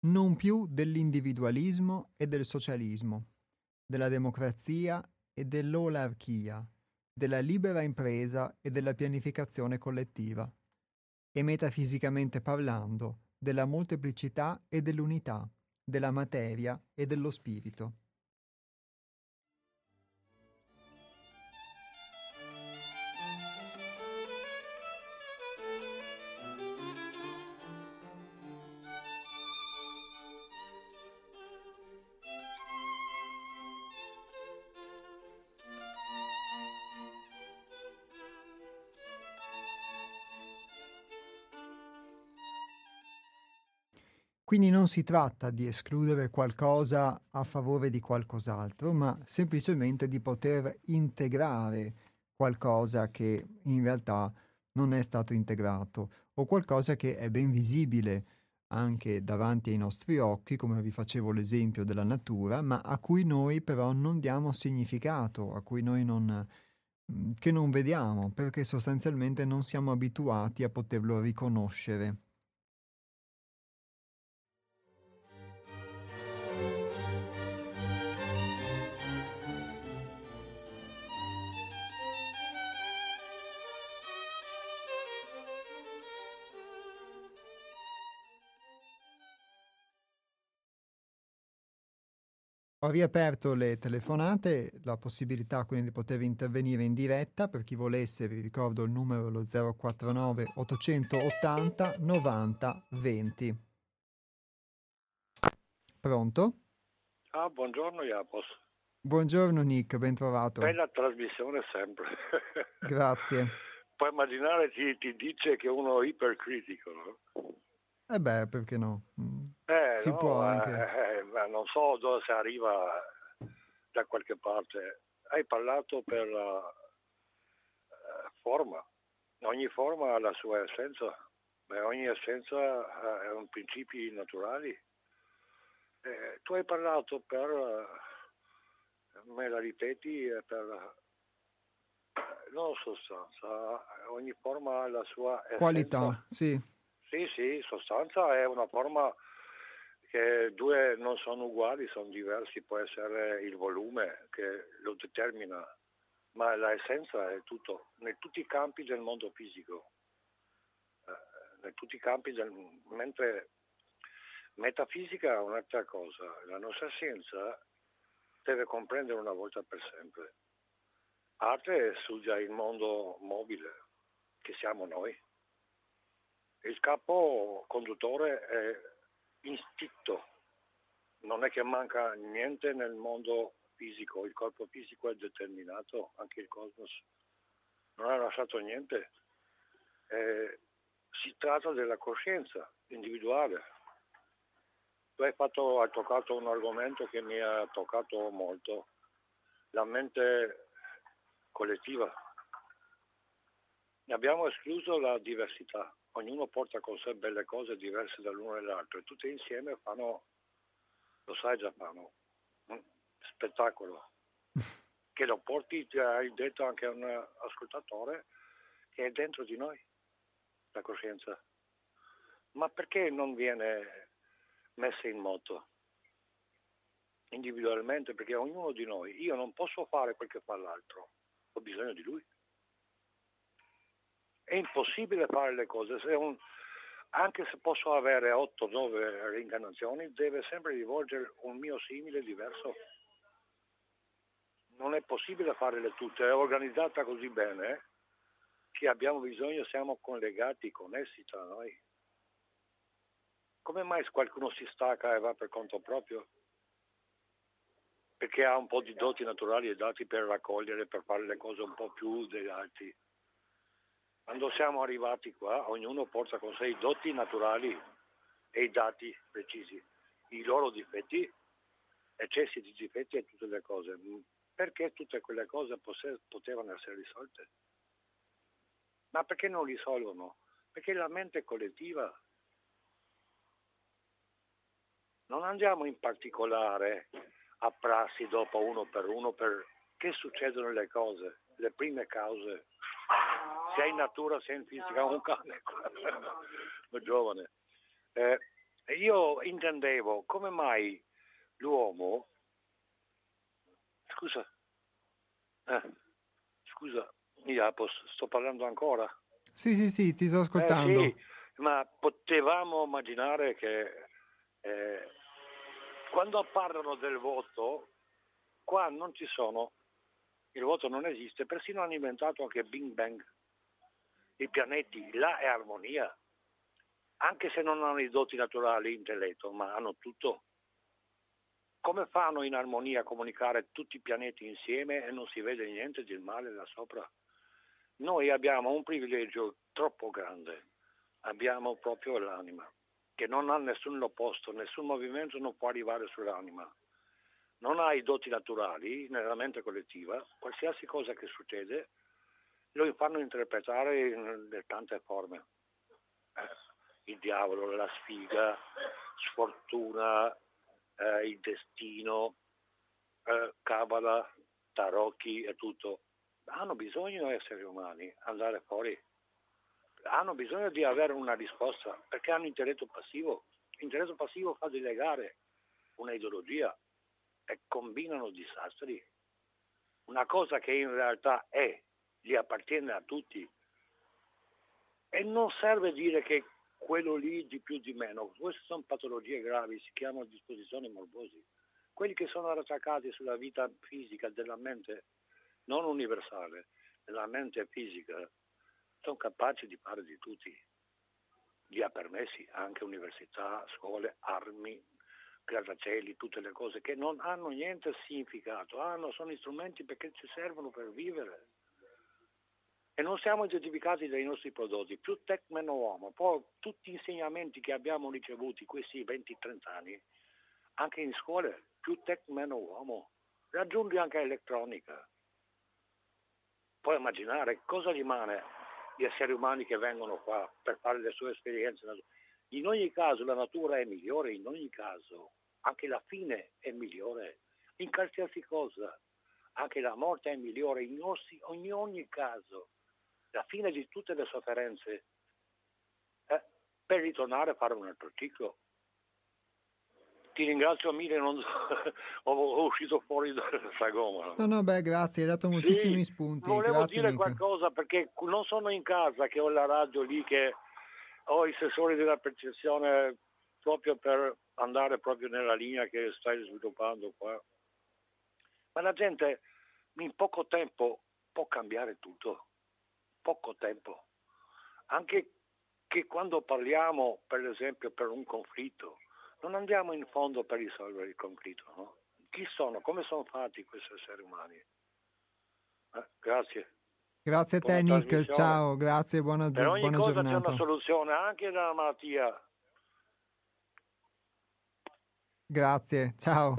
Non più dell'individualismo e del socialismo, della democrazia e dell'olarchia, della libera impresa e della pianificazione collettiva, e metafisicamente parlando, della molteplicità e dell'unità, della materia e dello spirito. Quindi non si tratta di escludere qualcosa a favore di qualcos'altro, ma semplicemente di poter integrare qualcosa che in realtà non è stato integrato o qualcosa che è ben visibile anche davanti ai nostri occhi, come vi facevo l'esempio della natura, ma a cui noi però non diamo significato, a cui noi non, che non vediamo, perché sostanzialmente non siamo abituati a poterlo riconoscere. Ho riaperto le telefonate, la possibilità quindi di poter intervenire in diretta, per chi volesse vi ricordo il numero lo 049 880 90 20. Pronto? Ah, buongiorno Iapos. Buongiorno Nick, ben trovato. Bella trasmissione sempre. Grazie. Puoi immaginare ti, ti dice che uno è ipercritico, no? Eh beh, perché no? Mm. Eh, si no, può eh, anche. eh, ma non so dove si arriva da qualche parte. Hai parlato per la eh, forma. Ogni forma ha la sua essenza, ma ogni essenza eh, è un principi naturali. Eh, tu hai parlato per, eh, me la ripeti, eh, per eh, non sostanza, ogni forma ha la sua essenza. Qualità, sì. Sì, sì, sostanza è una forma che due non sono uguali, sono diversi, può essere il volume che lo determina, ma l'essenza è tutto, in tutti i campi del mondo fisico, eh, in tutti i campi del, mentre metafisica è un'altra cosa, la nostra scienza deve comprendere una volta per sempre. Arte studia il mondo mobile, che siamo noi. Il capo conduttore è istinto, non è che manca niente nel mondo fisico, il corpo fisico è determinato, anche il cosmos non ha lasciato niente. Eh, si tratta della coscienza individuale. Tu hai, fatto, hai toccato un argomento che mi ha toccato molto, la mente collettiva. Abbiamo escluso la diversità, ognuno porta con sé belle cose diverse dall'uno e dall'altro e tutte insieme fanno, lo sai già fanno, un spettacolo. [laughs] Che lo porti, ti hai detto anche a un ascoltatore, che è dentro di noi, la coscienza. Ma perché non viene messa in moto? Individualmente, perché ognuno di noi, io non posso fare quel che fa l'altro, ho bisogno di lui. È impossibile fare le cose, se un, anche se posso avere 8-9 reincarnazioni, deve sempre rivolgere un mio simile diverso. Non è possibile farle tutte, è organizzata così bene che abbiamo bisogno, siamo collegati, connessi tra noi. Come mai qualcuno si stacca e va per conto proprio? Perché ha un po' di doti naturali e dati per raccogliere, per fare le cose un po' più degli altri. Quando siamo arrivati qua, ognuno porta con sé i doti naturali e i dati precisi, i loro difetti, eccessi di difetti e tutte le cose. Perché tutte quelle cose potevano essere risolte? Ma perché non risolvono? Perché la mente collettiva. Non andiamo in particolare a prassi dopo uno per uno perché succedono le cose, le prime cause, sia in natura sia in fisica, un cane, [laughs] giovane. Eh, io intendevo come mai l'uomo, scusa, eh, scusa, Iapos, sto parlando ancora? Sì, sì, sì, ti sto ascoltando. Eh, sì, ma potevamo immaginare che eh, quando parlano del voto, qua non ci sono, il voto non esiste, persino hanno inventato anche Bing Bang, i pianeti, là è armonia, anche se non hanno i doti naturali, intelletto, ma hanno tutto. Come fanno in armonia a comunicare tutti i pianeti insieme e non si vede niente di male là sopra? Noi abbiamo un privilegio troppo grande, abbiamo proprio l'anima, che non ha nessun opposto, nessun movimento non può arrivare sull'anima. Non ha i doti naturali nella mente collettiva, qualsiasi cosa che succede lo fanno interpretare in tante forme. Eh, il diavolo, la sfiga, sfortuna, eh, il destino, eh, cabala, tarocchi e tutto hanno bisogno esseri umani andare fuori, hanno bisogno di avere una risposta perché hanno intelletto passivo. L'intelletto passivo fa delegare una ideologia e combinano disastri. Una cosa che in realtà è, gli appartiene a tutti. E non serve dire che quello lì di più di meno, queste sono patologie gravi, si chiamano disposizioni morbosi. Quelli che sono attaccati sulla vita fisica della mente non universale, nella mente fisica, sono capaci di fare di tutti. Gli ha permessi anche università, scuole, armi, grattacieli, tutte le cose che non hanno niente significato, hanno, sono strumenti perché ci servono per vivere. E non siamo identificati dai nostri prodotti, più tech meno uomo. Poi tutti gli insegnamenti che abbiamo ricevuti questi 20-30 anni, anche in scuole, più tech meno uomo, raggiungi anche elettronica. Puoi immaginare cosa rimane gli esseri umani che vengono qua per fare le sue esperienze. In ogni caso la natura è migliore, in ogni caso anche la fine è migliore, in qualsiasi cosa, anche la morte è migliore, in, ossi, in ogni caso, la fine di tutte le sofferenze, eh, per ritornare a fare un altro ciclo. Ti ringrazio mille, non [laughs] ho uscito fuori dalla sagoma. No, no, beh, grazie, hai dato moltissimi sì, spunti. Volevo grazie, dire Nick. qualcosa perché non sono in casa che ho la radio lì che ho i sensori della percezione proprio per andare proprio nella linea che stai sviluppando qua. Ma la gente in poco tempo può cambiare tutto, poco tempo. Anche che quando parliamo, per esempio, per un conflitto, non andiamo in fondo per risolvere il conflitto, no? Chi sono? Come sono fatti questi esseri umani? Eh, grazie. Grazie a te Nick, ciao, grazie, buona, per ogni buona cosa giornata. c'è una soluzione, anche della malattia. Grazie, ciao.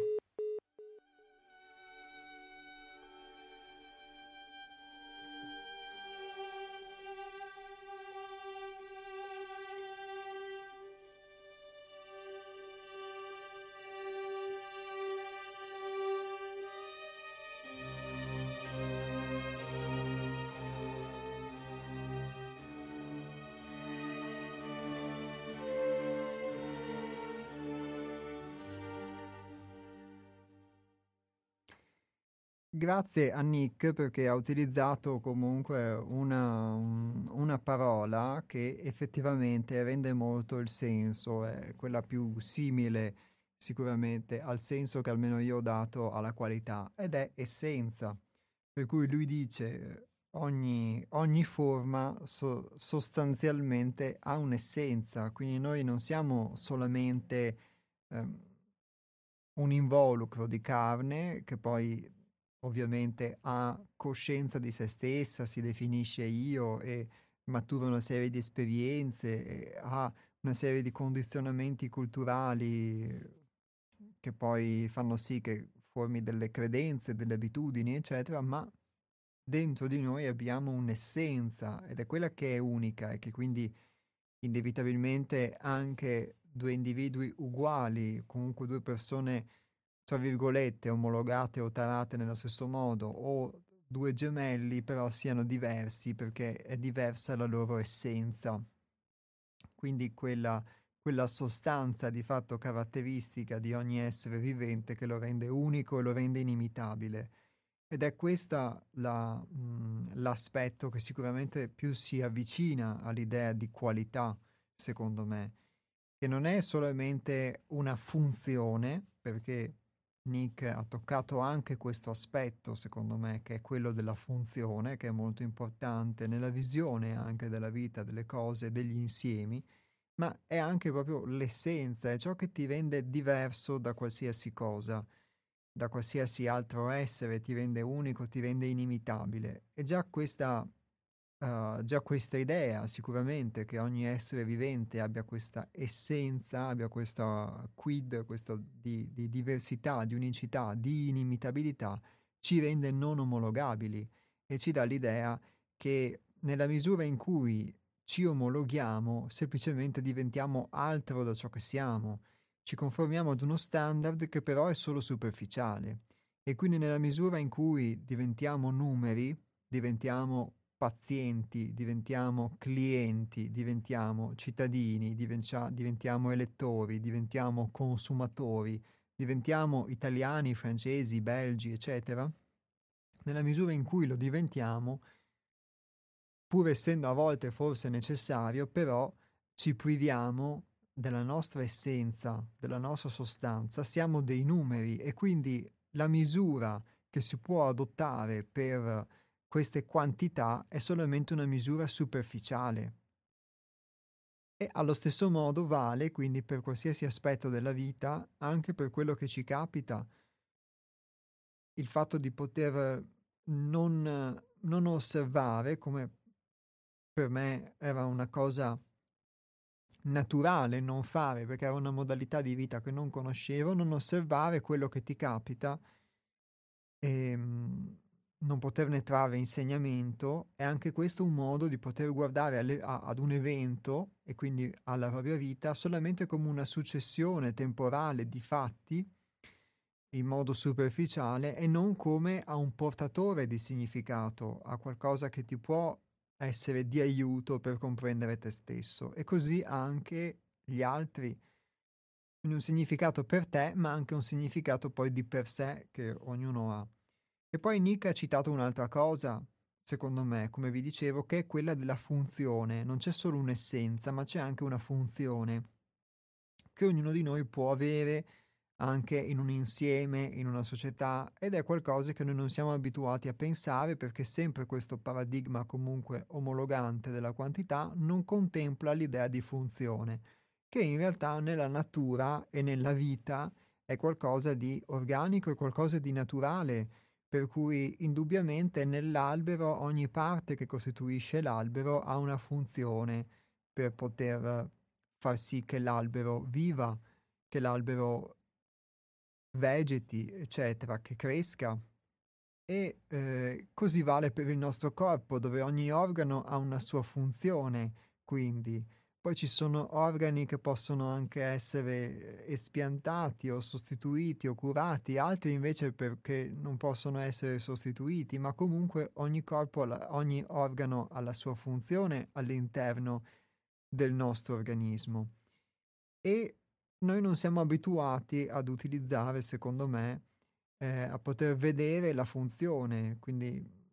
Grazie a Nick perché ha utilizzato comunque una, un- una parola che effettivamente rende molto il senso, è quella più simile sicuramente al senso che almeno io ho dato alla qualità ed è essenza. Per cui lui dice ogni, ogni forma so- sostanzialmente ha un'essenza, quindi noi non siamo solamente ehm, un involucro di carne che poi ovviamente ha coscienza di se stessa, si definisce io e matura una serie di esperienze, ha una serie di condizionamenti culturali che poi fanno sì che formi delle credenze, delle abitudini, eccetera, ma dentro di noi abbiamo un'essenza ed è quella che è unica e che quindi inevitabilmente anche due individui uguali, comunque due persone tra virgolette, omologate o tarate nello stesso modo, o due gemelli però siano diversi perché è diversa la loro essenza. Quindi quella, quella sostanza di fatto caratteristica di ogni essere vivente che lo rende unico e lo rende inimitabile. Ed è questo la, mh, l'aspetto che sicuramente più si avvicina all'idea di qualità, secondo me, che non è solamente una funzione, perché Nick ha toccato anche questo aspetto, secondo me, che è quello della funzione, che è molto importante nella visione anche della vita, delle cose, degli insiemi, ma è anche proprio l'essenza, è ciò che ti rende diverso da qualsiasi cosa, da qualsiasi altro essere, ti rende unico, ti rende inimitabile. E già questa Uh, già questa idea sicuramente che ogni essere vivente abbia questa essenza, abbia questa quid, questa di, di diversità, di unicità, di inimitabilità, ci rende non omologabili e ci dà l'idea che nella misura in cui ci omologhiamo, semplicemente diventiamo altro da ciò che siamo, ci conformiamo ad uno standard che però è solo superficiale. E quindi nella misura in cui diventiamo numeri, diventiamo pazienti, diventiamo clienti, diventiamo cittadini, diventia- diventiamo elettori, diventiamo consumatori, diventiamo italiani, francesi, belgi, eccetera, nella misura in cui lo diventiamo, pur essendo a volte forse necessario, però ci priviamo della nostra essenza, della nostra sostanza, siamo dei numeri e quindi la misura che si può adottare per queste quantità è solamente una misura superficiale. E allo stesso modo vale quindi per qualsiasi aspetto della vita, anche per quello che ci capita, il fatto di poter non, non osservare, come per me era una cosa naturale non fare perché era una modalità di vita che non conoscevo, non osservare quello che ti capita e ehm, non poterne trarre insegnamento è anche questo un modo di poter guardare alle, a, ad un evento e quindi alla propria vita solamente come una successione temporale di fatti in modo superficiale e non come a un portatore di significato, a qualcosa che ti può essere di aiuto per comprendere te stesso e così anche gli altri. Quindi un significato per te, ma anche un significato poi di per sé che ognuno ha. E poi Nick ha citato un'altra cosa, secondo me, come vi dicevo, che è quella della funzione. Non c'è solo un'essenza, ma c'è anche una funzione che ognuno di noi può avere anche in un insieme, in una società ed è qualcosa che noi non siamo abituati a pensare perché sempre questo paradigma comunque omologante della quantità non contempla l'idea di funzione, che in realtà nella natura e nella vita è qualcosa di organico e qualcosa di naturale, per cui indubbiamente nell'albero ogni parte che costituisce l'albero ha una funzione per poter far sì che l'albero viva, che l'albero vegeti, eccetera, che cresca. E eh, così vale per il nostro corpo, dove ogni organo ha una sua funzione, quindi poi ci sono organi che possono anche essere espiantati o sostituiti o curati, altri invece perché non possono essere sostituiti, ma comunque ogni corpo, ogni organo ha la sua funzione all'interno del nostro organismo. E noi non siamo abituati ad utilizzare, secondo me, eh, a poter vedere la funzione, quindi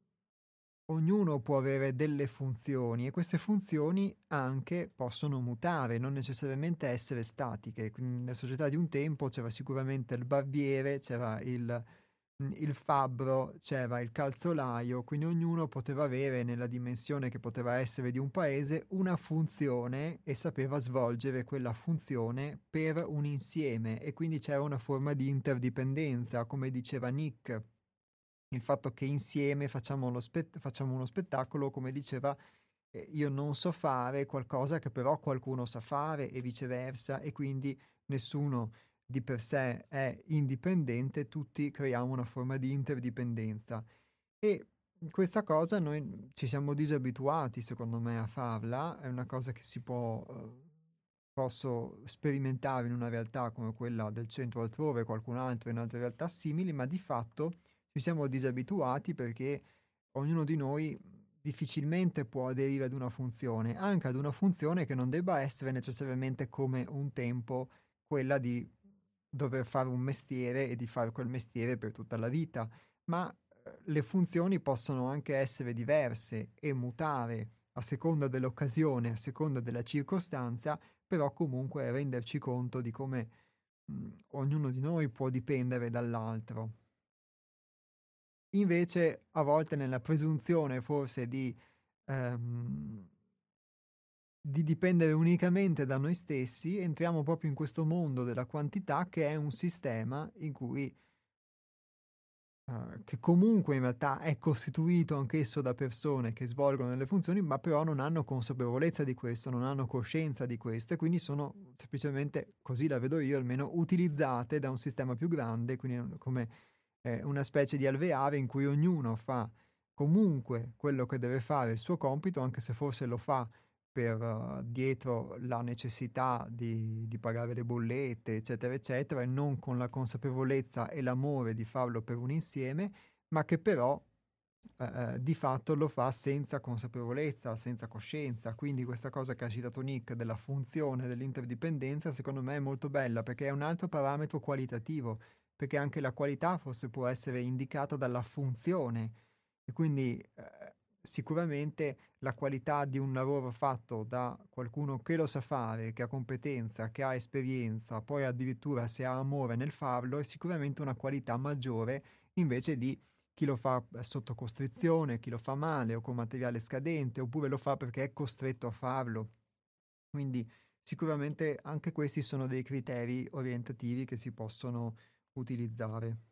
ognuno può avere delle funzioni e queste funzioni anche possono mutare, non necessariamente essere statiche. Quindi nella società di un tempo c'era sicuramente il barbiere, c'era il il fabbro, c'era il calzolaio, quindi ognuno poteva avere nella dimensione che poteva essere di un paese una funzione e sapeva svolgere quella funzione per un insieme e quindi c'era una forma di interdipendenza, come diceva Nick. Il fatto che insieme facciamo, spe- facciamo uno spettacolo, come diceva, eh, io non so fare qualcosa che però qualcuno sa fare e viceversa e quindi nessuno di per sé è indipendente, tutti creiamo una forma di interdipendenza. E questa cosa noi ci siamo disabituati, secondo me, a farla, è una cosa che si può, eh, posso sperimentare in una realtà come quella del centro altrove, qualcun altro in altre realtà simili, ma di fatto ci siamo disabituati perché ognuno di noi difficilmente può aderire ad una funzione, anche ad una funzione che non debba essere necessariamente come un tempo quella di dover fare un mestiere e di fare quel mestiere per tutta la vita, ma eh, le funzioni possono anche essere diverse e mutare a seconda dell'occasione, a seconda della circostanza, però comunque renderci conto di come mh, mm, ognuno di noi può dipendere dall'altro. Invece, a volte nella presunzione forse di ehm, di dipendere unicamente da noi stessi, entriamo proprio in questo mondo della quantità che è un sistema in cui Uh, che comunque in realtà è costituito anch'esso da persone che svolgono delle funzioni, ma però non hanno consapevolezza di questo, non hanno coscienza di questo e quindi sono semplicemente, così la vedo io, almeno utilizzate da un sistema più grande, quindi come eh, una specie di alveare in cui ognuno fa comunque quello che deve fare il suo compito, anche se forse lo fa per uh, dietro la necessità di, di, pagare le bollette, eccetera, eccetera, e non con la consapevolezza e l'amore di farlo per un insieme, ma che però uh, di fatto lo fa senza consapevolezza, senza coscienza. Quindi questa cosa che ha citato Nick della funzione dell'interdipendenza, secondo me è molto bella perché è un altro parametro qualitativo, perché anche la qualità forse può essere indicata dalla funzione. E quindi uh, sicuramente la qualità di un lavoro fatto da qualcuno che lo sa fare, che ha competenza, che ha esperienza, poi addirittura se ha amore nel farlo, è sicuramente una qualità maggiore invece di chi lo fa sotto costrizione, chi lo fa male o con materiale scadente, oppure lo fa perché è costretto a farlo. Quindi sicuramente anche questi sono dei criteri orientativi che si possono utilizzare.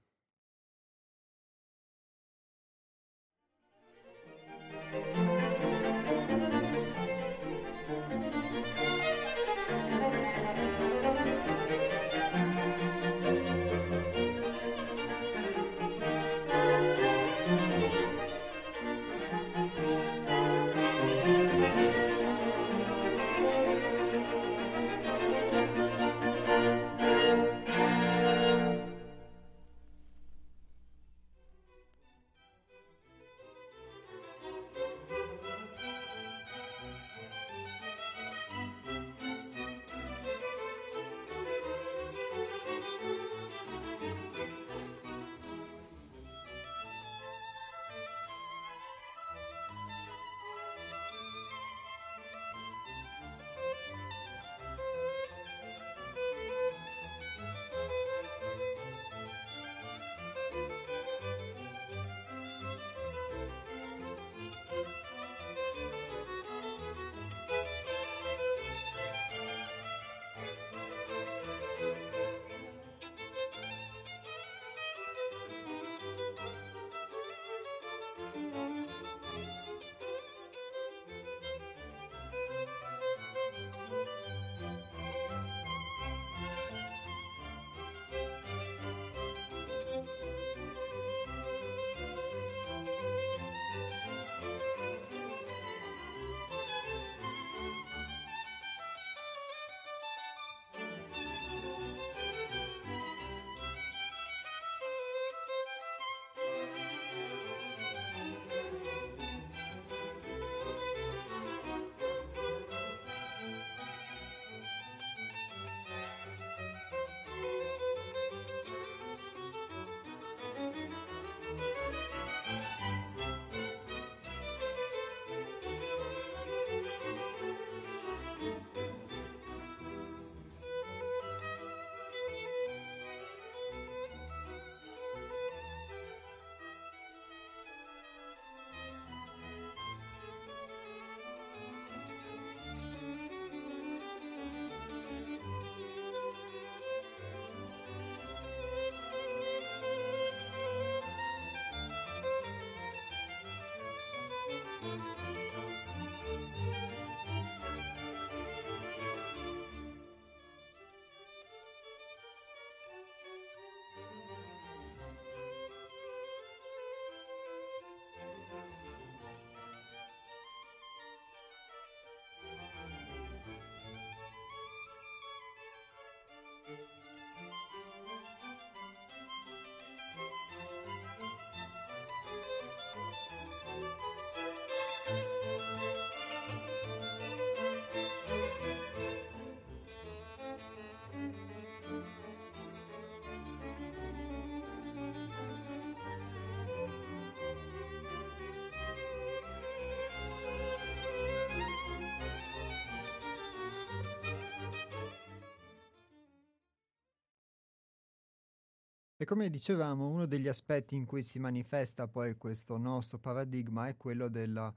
E come dicevamo, uno degli aspetti in cui si manifesta poi questo nostro paradigma è quello della,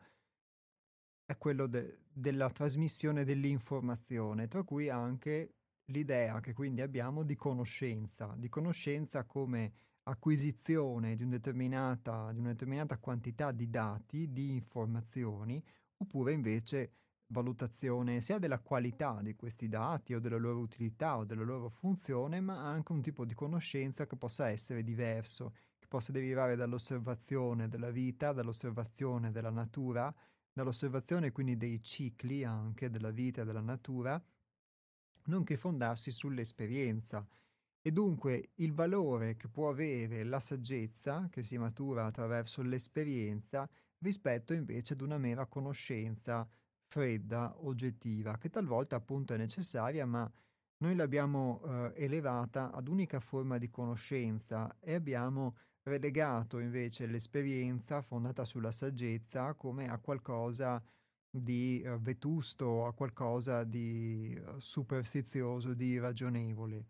è quello de, della trasmissione dell'informazione, tra cui anche l'idea che quindi abbiamo di conoscenza, di conoscenza come acquisizione di, un di una determinata quantità di dati, di informazioni, oppure invece valutazione sia della qualità di questi dati o della loro utilità o della loro funzione, ma anche un tipo di conoscenza che possa essere diverso, che possa derivare dall'osservazione della vita, dall'osservazione della natura, dall'osservazione quindi dei cicli anche della vita e della natura, nonché fondarsi sull'esperienza. E dunque il valore che può avere la saggezza, che si matura attraverso l'esperienza, rispetto invece ad una mera conoscenza fredda, oggettiva, che talvolta appunto è necessaria, ma noi l'abbiamo eh, elevata ad unica forma di conoscenza e abbiamo relegato invece l'esperienza fondata sulla saggezza come a qualcosa di uh, vetusto, a qualcosa di uh, superstizioso, di irragionevole,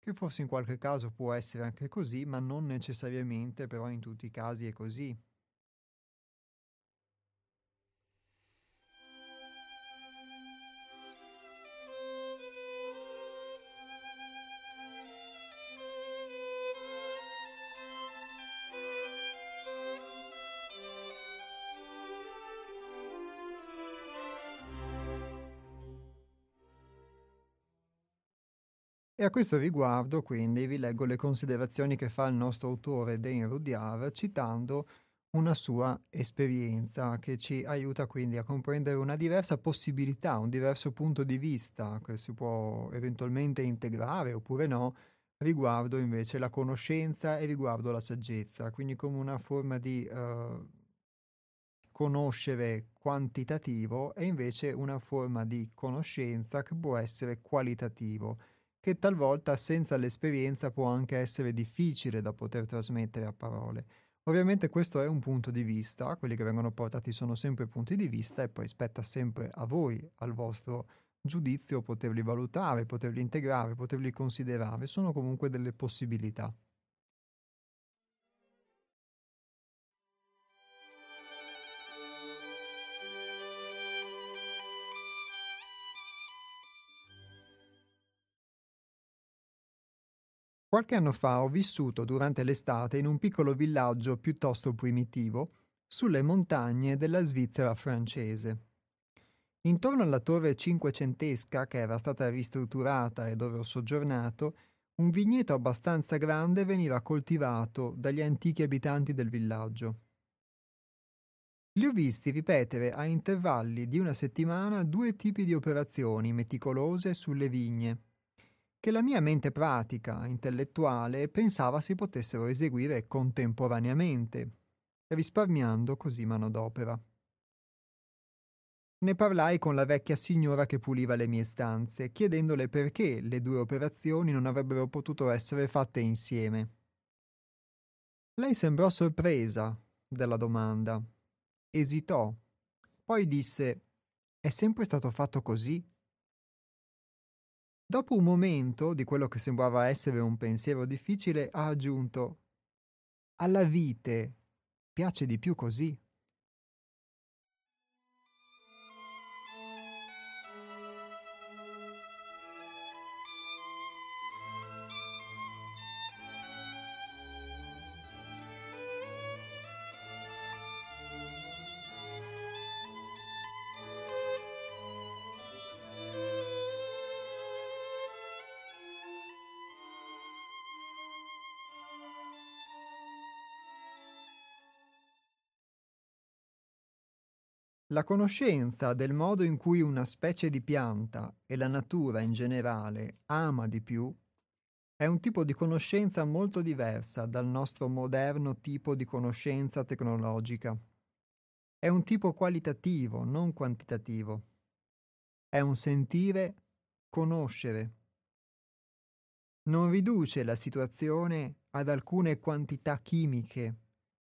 che forse in qualche caso può essere anche così, ma non necessariamente però in tutti i casi è così. E a questo riguardo, quindi, vi leggo le considerazioni che fa il nostro autore Dane Rudyard citando una sua esperienza che ci aiuta quindi a comprendere una diversa possibilità, un diverso punto di vista che si può eventualmente integrare oppure no riguardo invece la conoscenza e riguardo la saggezza, quindi come una forma di uh, conoscere quantitativo e invece una forma di conoscenza che può essere qualitativo che talvolta senza l'esperienza può anche essere difficile da poter trasmettere a parole. Ovviamente questo è un punto di vista, quelli che vengono portati sono sempre punti di vista e poi spetta sempre a voi, al vostro giudizio, poterli valutare, poterli integrare, poterli considerare, sono comunque delle possibilità. Qualche anno fa ho vissuto durante l'estate in un piccolo villaggio piuttosto primitivo sulle montagne della Svizzera francese. Intorno alla torre cinquecentesca che era stata ristrutturata e dove ho soggiornato, un vigneto abbastanza grande veniva coltivato dagli antichi abitanti del villaggio. Li ho visti ripetere a intervalli di una settimana due tipi di operazioni meticolose sulle vigne che la mia mente pratica, intellettuale, pensava si potessero eseguire contemporaneamente, risparmiando così manodopera. Ne parlai con la vecchia signora che puliva le mie stanze, chiedendole perché le due operazioni non avrebbero potuto essere fatte insieme. Lei sembrò sorpresa della domanda. Esitò. Poi disse: È sempre stato fatto così? Dopo un momento di quello che sembrava essere un pensiero difficile, ha aggiunto Alla vite piace di più così. La conoscenza del modo in cui una specie di pianta e la natura in generale ama di più è un tipo di conoscenza molto diversa dal nostro moderno tipo di conoscenza tecnologica. È un tipo qualitativo, non quantitativo. È un sentire, conoscere. Non riduce la situazione ad alcune quantità chimiche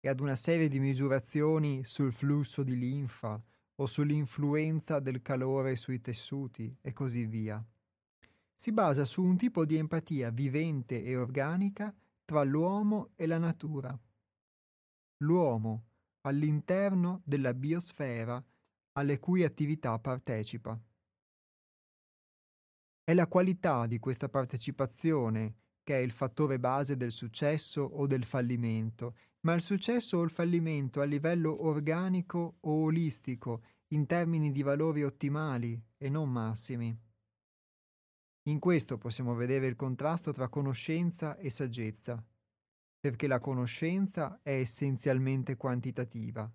e ad una serie di misurazioni sul flusso di linfa o sull'influenza del calore sui tessuti e così via. Si basa su un tipo di empatia vivente e organica tra l'uomo e la natura. L'uomo all'interno della biosfera alle cui attività partecipa. È la qualità di questa partecipazione che è il fattore base del successo o del fallimento, ma il successo o il fallimento a livello organico o olistico, in termini di valori ottimali e non massimi. In questo possiamo vedere il contrasto tra conoscenza e saggezza, perché la conoscenza è essenzialmente quantitativa,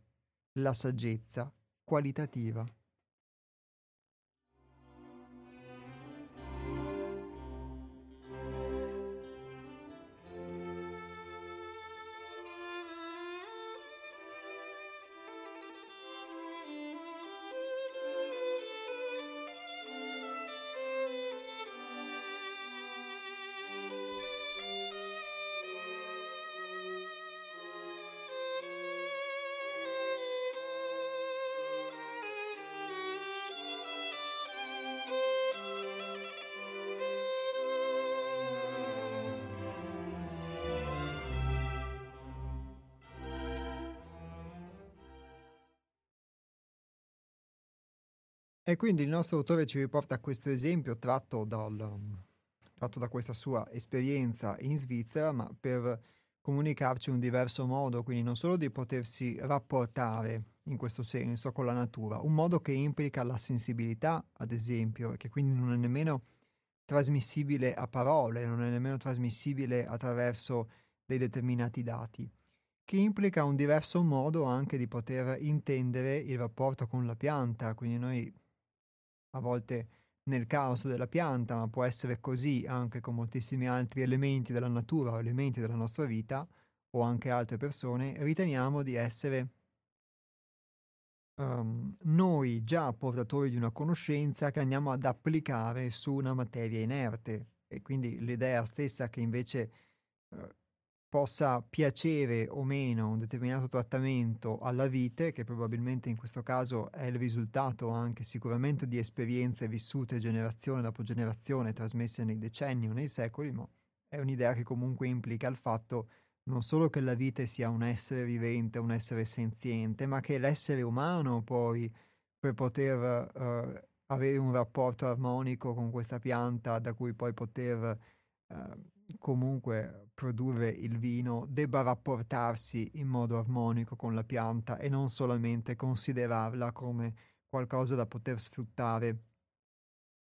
la saggezza qualitativa. E quindi il nostro autore ci riporta questo esempio tratto, dal, tratto da questa sua esperienza in Svizzera, ma per comunicarci un diverso modo, quindi non solo di potersi rapportare in questo senso con la natura, un modo che implica la sensibilità, ad esempio, che quindi non è nemmeno trasmissibile a parole, non è nemmeno trasmissibile attraverso dei determinati dati, che implica un diverso modo anche di poter intendere il rapporto con la pianta, quindi noi a volte nel caos della pianta, ma può essere così anche con moltissimi altri elementi della natura o elementi della nostra vita o anche altre persone, riteniamo di essere um, noi già portatori di una conoscenza che andiamo ad applicare su una materia inerte. E quindi l'idea stessa che invece uh, possa piacere o meno un determinato trattamento alla vite, che probabilmente in questo caso è il risultato anche sicuramente di esperienze vissute generazione dopo generazione, trasmesse nei decenni o nei secoli, ma è un'idea che comunque implica il fatto non solo che la vite sia un essere vivente, un essere senziente, ma che l'essere umano poi per poter uh, avere un rapporto armonico con questa pianta da cui poi poter uh, comunque produrre il vino debba rapportarsi in modo armonico con la pianta e non solamente considerarla come qualcosa da poter sfruttare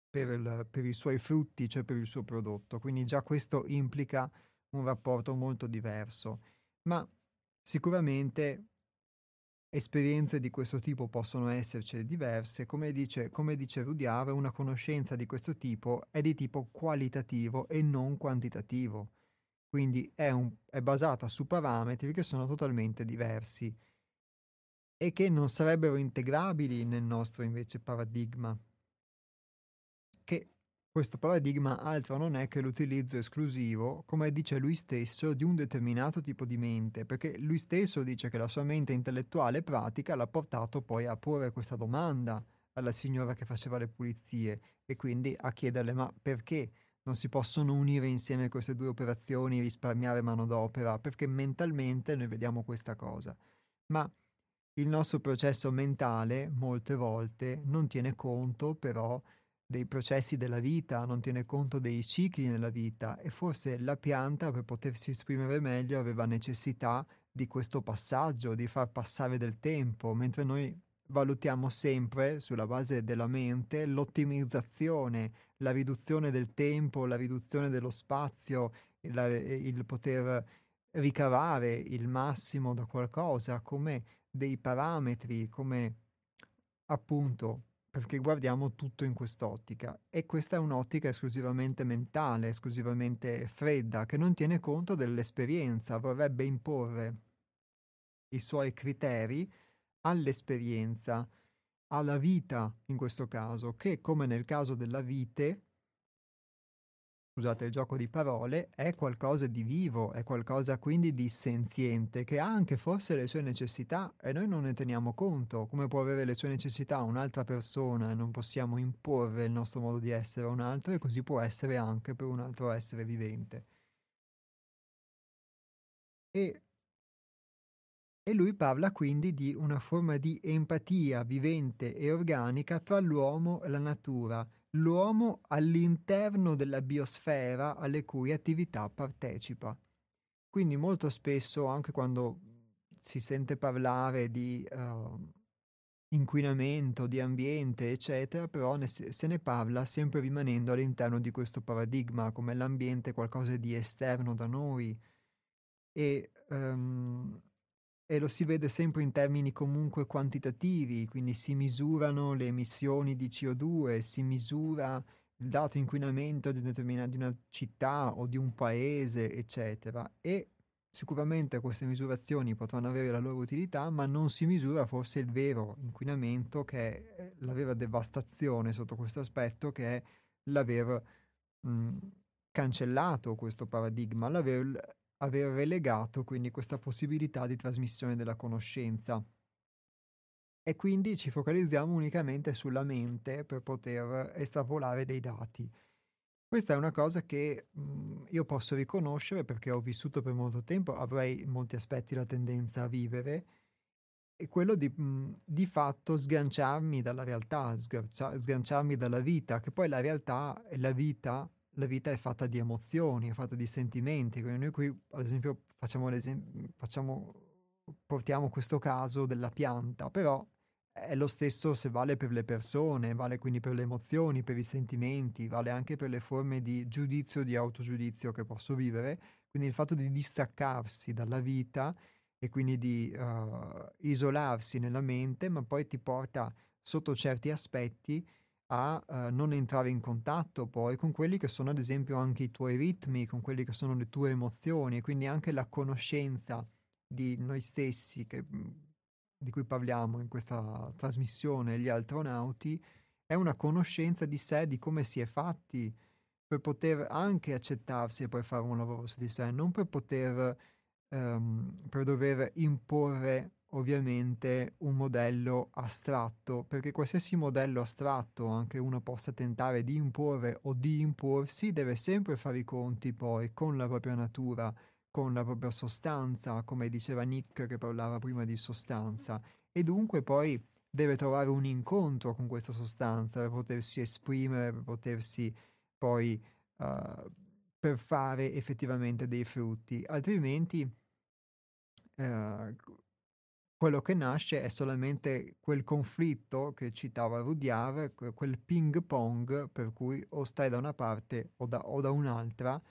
per, il, per i suoi frutti, cioè per il suo prodotto. Quindi già questo implica un rapporto molto diverso. Ma sicuramente Esperienze di questo tipo possono esserci diverse, come dice, come dice Rudiave, una conoscenza di questo tipo è di tipo qualitativo e non quantitativo, quindi è, un, è basata su parametri che sono totalmente diversi e che non sarebbero integrabili nel nostro invece paradigma, che questo paradigma altro non è che l'utilizzo esclusivo, come dice lui stesso, di un determinato tipo di mente, perché lui stesso dice che la sua mente intellettuale e pratica l'ha portato poi a porre questa domanda alla signora che faceva le pulizie e quindi a chiederle ma perché non si possono unire insieme queste due operazioni e risparmiare manodopera? Perché mentalmente noi vediamo questa cosa. Ma il nostro processo mentale molte volte non tiene conto però dei processi della vita, non tiene conto dei cicli nella vita e forse la pianta per potersi esprimere meglio aveva necessità di questo passaggio, di far passare del tempo, mentre noi valutiamo sempre sulla base della mente l'ottimizzazione, la riduzione del tempo, la riduzione dello spazio, il, il poter ricavare il massimo da qualcosa come dei parametri, come appunto perché guardiamo tutto in quest'ottica. E questa è un'ottica esclusivamente mentale, esclusivamente fredda, che non tiene conto dell'esperienza, vorrebbe imporre i suoi criteri all'esperienza, alla vita in questo caso, che come nel caso della vite scusate il gioco di parole, è qualcosa di vivo, è qualcosa quindi di senziente, che ha anche forse le sue necessità e noi non ne teniamo conto, come può avere le sue necessità un'altra persona e non possiamo imporre il nostro modo di essere a un altro e così può essere anche per un altro essere vivente. E, e lui parla quindi di una forma di empatia vivente e organica tra l'uomo e la natura, l'uomo all'interno della biosfera alle cui attività partecipa. Quindi molto spesso, anche quando si sente parlare di uh, inquinamento, di ambiente, eccetera, però ne, se ne parla sempre rimanendo all'interno di questo paradigma, come l'ambiente qualcosa di esterno da noi e, um, e lo si vede sempre in termini comunque quantitativi, quindi si misurano le emissioni di CO2, si misura il dato inquinamento di, di una città o di un paese, eccetera. E Sicuramente queste misurazioni potranno avere la loro utilità, ma non si misura forse il vero inquinamento, che è la vera devastazione sotto questo aspetto, che è l'aver mh, cancellato questo paradigma, l'aver aver relegato quindi questa possibilità di trasmissione della conoscenza. E quindi ci focalizziamo unicamente sulla mente per poter estrapolare dei dati. Questa è una cosa che mh, io posso riconoscere perché ho vissuto per molto tempo, avrei in molti aspetti la tendenza a vivere, e quello di, mh, di fatto sganciarmi dalla realtà, sgancia, sganciarmi dalla vita, che poi la realtà e la vita, la vita è fatta di emozioni, è fatta di sentimenti. Quindi noi qui, ad esempio, facciamo, facciamo portiamo questo caso della pianta, però è lo stesso se vale per le persone, vale quindi per le emozioni, per i sentimenti, vale anche per le forme di giudizio, di autogiudizio che posso vivere. Quindi il fatto di distaccarsi dalla vita e quindi di uh, isolarsi nella mente, ma poi ti porta sotto certi aspetti a uh, non entrare in contatto poi con quelli che sono ad esempio anche i tuoi ritmi, con quelli che sono le tue emozioni e quindi anche la conoscenza di noi stessi che di cui parliamo in questa trasmissione, gli astronauti, è una conoscenza di sé, di come si è fatti, per poter anche accettarsi e poi fare un lavoro su di sé, non per poter, um, per dover imporre ovviamente un modello astratto, perché qualsiasi modello astratto anche uno possa tentare di imporre o di imporsi, deve sempre fare i conti poi con la propria natura, con la propria sostanza, come diceva Nick che parlava prima di sostanza, e dunque poi deve trovare un incontro con questa sostanza per potersi esprimere, per potersi poi uh, per fare effettivamente dei frutti, altrimenti uh, quello che nasce è solamente quel conflitto che citava Rudyard, quel ping pong per cui o stai da una parte o da, o da un'altra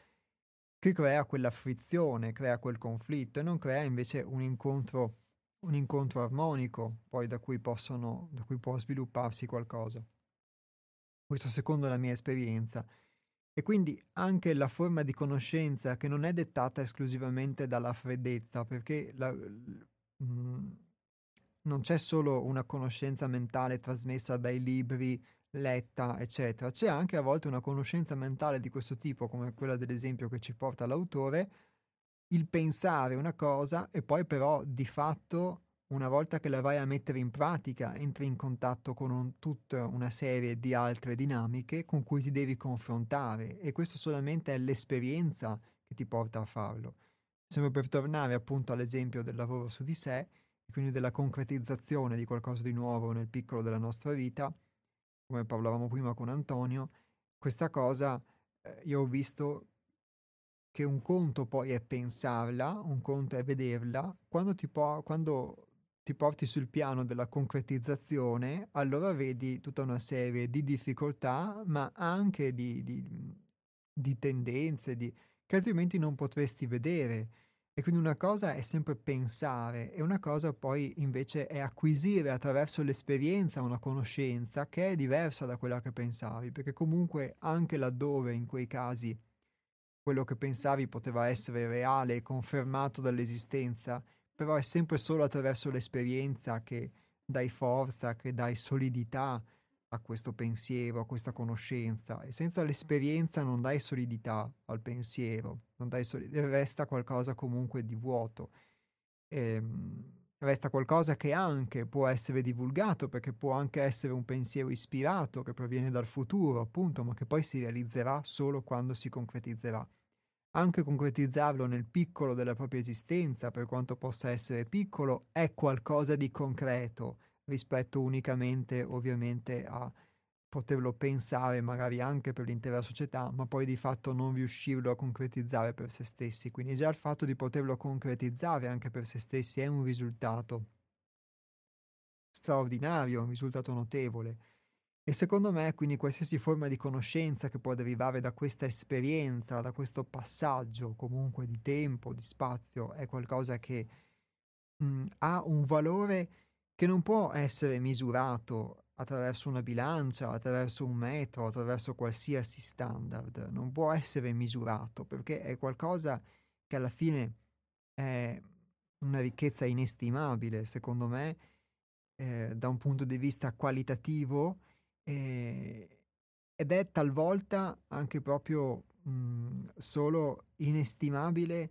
che crea quella frizione, crea quel conflitto e non crea invece un incontro, un incontro armonico, poi da cui, possono, da cui può svilupparsi qualcosa. Questo secondo la mia esperienza. E quindi anche la forma di conoscenza che non è dettata esclusivamente dalla freddezza, perché la, mh, mm, non c'è solo una conoscenza mentale trasmessa dai libri, letta, eccetera. C'è anche a volte una conoscenza mentale di questo tipo, come quella dell'esempio che ci porta l'autore, il pensare una cosa e poi però di fatto una volta che la vai a mettere in pratica entri in contatto con un, tutta una serie di altre dinamiche con cui ti devi confrontare e questo solamente è l'esperienza che ti porta a farlo. Sempre per tornare appunto all'esempio del lavoro su di sé, quindi della concretizzazione di qualcosa di nuovo nel piccolo della nostra vita, come parlavamo prima con Antonio, questa cosa eh, io ho visto che un conto poi è pensarla, un conto è vederla, quando ti, po- quando ti porti sul piano della concretizzazione, allora vedi tutta una serie di difficoltà, ma anche di, di, di tendenze di, che altrimenti non potresti vedere. E quindi una cosa è sempre pensare e una cosa poi invece è acquisire attraverso l'esperienza una conoscenza che è diversa da quella che pensavi, perché comunque anche laddove in quei casi quello che pensavi poteva essere reale e confermato dall'esistenza, però è sempre solo attraverso l'esperienza che dai forza, che dai solidità a questo pensiero, a questa conoscenza e senza l'esperienza non dai solidità al pensiero, non dai solid- resta qualcosa comunque di vuoto. E, ehm, resta qualcosa che anche può essere divulgato perché può anche essere un pensiero ispirato che proviene dal futuro, appunto, ma che poi si realizzerà solo quando si concretizzerà. anche concretizzarlo nel piccolo della propria esistenza, per quanto possa essere piccolo, è qualcosa di concreto rispetto unicamente ovviamente a poterlo pensare magari anche per l'intera società, ma poi di fatto non riuscirlo a concretizzare per se stessi. Quindi già il fatto di poterlo concretizzare anche per se stessi è un risultato straordinario, un risultato notevole. E secondo me, quindi, qualsiasi forma di conoscenza che può derivare da questa esperienza, da questo passaggio comunque di tempo, di spazio, è qualcosa che mh, ha un valore che non può essere misurato attraverso una bilancia, attraverso un metro, attraverso qualsiasi standard. Non può essere misurato perché è qualcosa che alla fine è una ricchezza inestimabile, secondo me, eh, da un punto di vista qualitativo eh, ed è talvolta anche proprio mh, solo inestimabile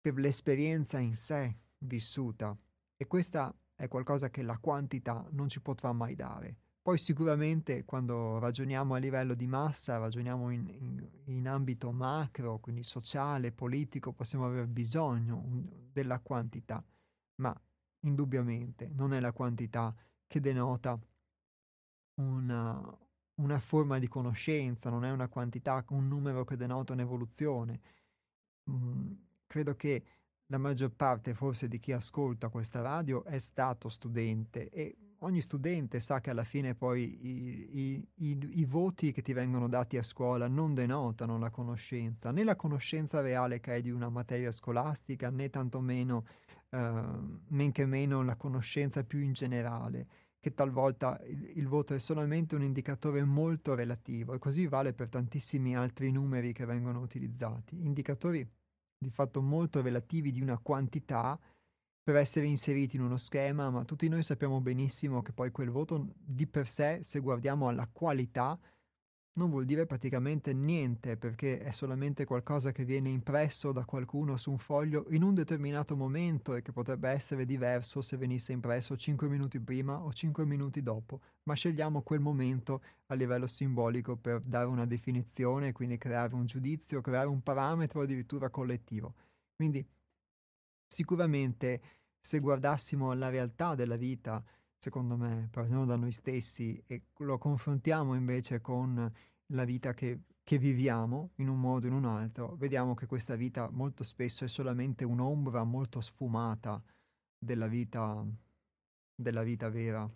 per l'esperienza in sé vissuta e questa è qualcosa che la quantità non ci potrà mai dare. Poi sicuramente quando ragioniamo a livello di massa, ragioniamo in, in, in ambito macro, quindi sociale, politico, possiamo aver bisogno della quantità, ma indubbiamente non è la quantità che denota una, una forma di conoscenza, non è una quantità, un numero che denota un'evoluzione. Mm, credo che la maggior parte forse di chi ascolta questa radio è stato studente e ogni studente sa che alla fine poi i, i, i, i, voti che ti vengono dati a scuola non denotano la conoscenza, né la conoscenza reale che hai di una materia scolastica, né tantomeno, eh, men che meno la conoscenza più in generale che talvolta il, il, voto è solamente un indicatore molto relativo e così vale per tantissimi altri numeri che vengono utilizzati, indicatori di fatto molto relativi di una quantità per essere inseriti in uno schema, ma tutti noi sappiamo benissimo che poi quel voto di per sé, se guardiamo alla qualità, non vuol dire praticamente niente perché è solamente qualcosa che viene impresso da qualcuno su un foglio in un determinato momento e che potrebbe essere diverso se venisse impresso 5 minuti prima o 5 minuti dopo, ma scegliamo quel momento a livello simbolico per dare una definizione, quindi creare un giudizio, creare un parametro addirittura collettivo. Quindi sicuramente se guardassimo la realtà della vita secondo me, partiamo da noi stessi e lo confrontiamo invece con la vita che, che viviamo in un modo o in un altro, vediamo che questa vita molto spesso è solamente un'ombra molto sfumata della vita, della vita vera.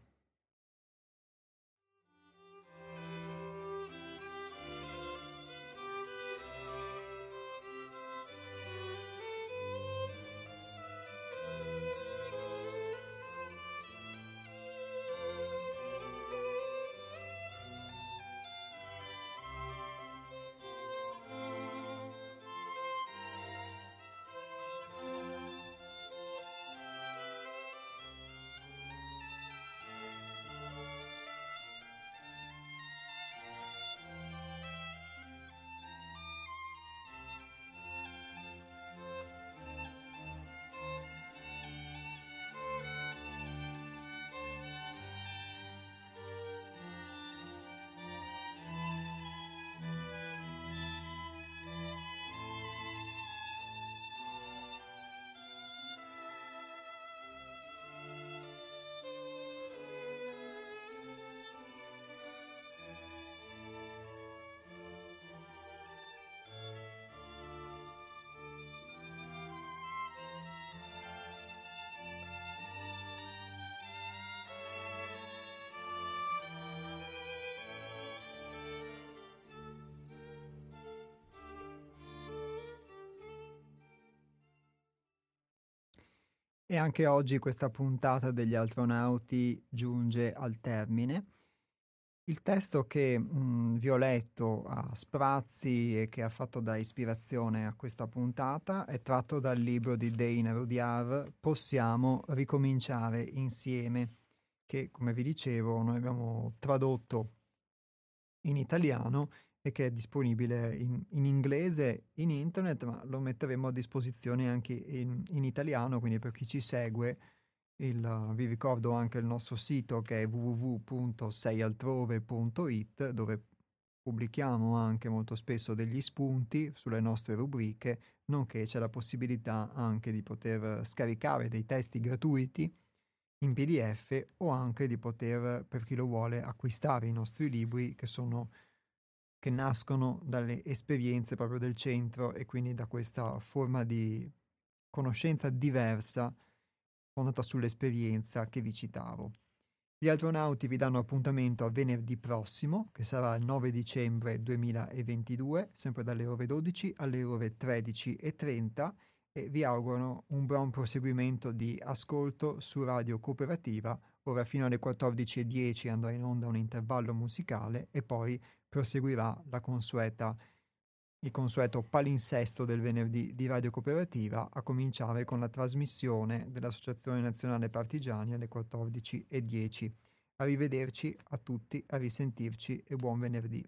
E anche oggi questa puntata degli astronauti giunge al termine. Il testo che mh, mm, vi ho letto a sprazzi e che ha fatto da ispirazione a questa puntata è tratto dal libro di Dane Rudyard Possiamo ricominciare insieme, che come vi dicevo noi abbiamo tradotto in italiano e che è disponibile in, in, inglese in internet, ma lo metteremo a disposizione anche in, in italiano, quindi per chi ci segue il, vi ricordo anche il nostro sito che è www.seialtrove.it dove pubblichiamo anche molto spesso degli spunti sulle nostre rubriche, nonché c'è la possibilità anche di poter scaricare dei testi gratuiti in PDF o anche di poter, per chi lo vuole, acquistare i nostri libri che sono che nascono dalle esperienze proprio del centro e quindi da questa forma di conoscenza diversa fondata sull'esperienza che vi citavo. Gli astronauti vi danno appuntamento a venerdì prossimo, che sarà il 9 dicembre 2022, sempre dalle ore 12 alle ore 13.30 e vi auguro un buon proseguimento di ascolto su Radio Cooperativa. Ora fino alle 14.10 andrà in onda un intervallo musicale e poi proseguirà consueta il consueto palinsesto del venerdì di Radio Cooperativa, a cominciare con la trasmissione dell'Associazione Nazionale Partigiani alle 14.10. Arrivederci a tutti, a risentirci e buon venerdì.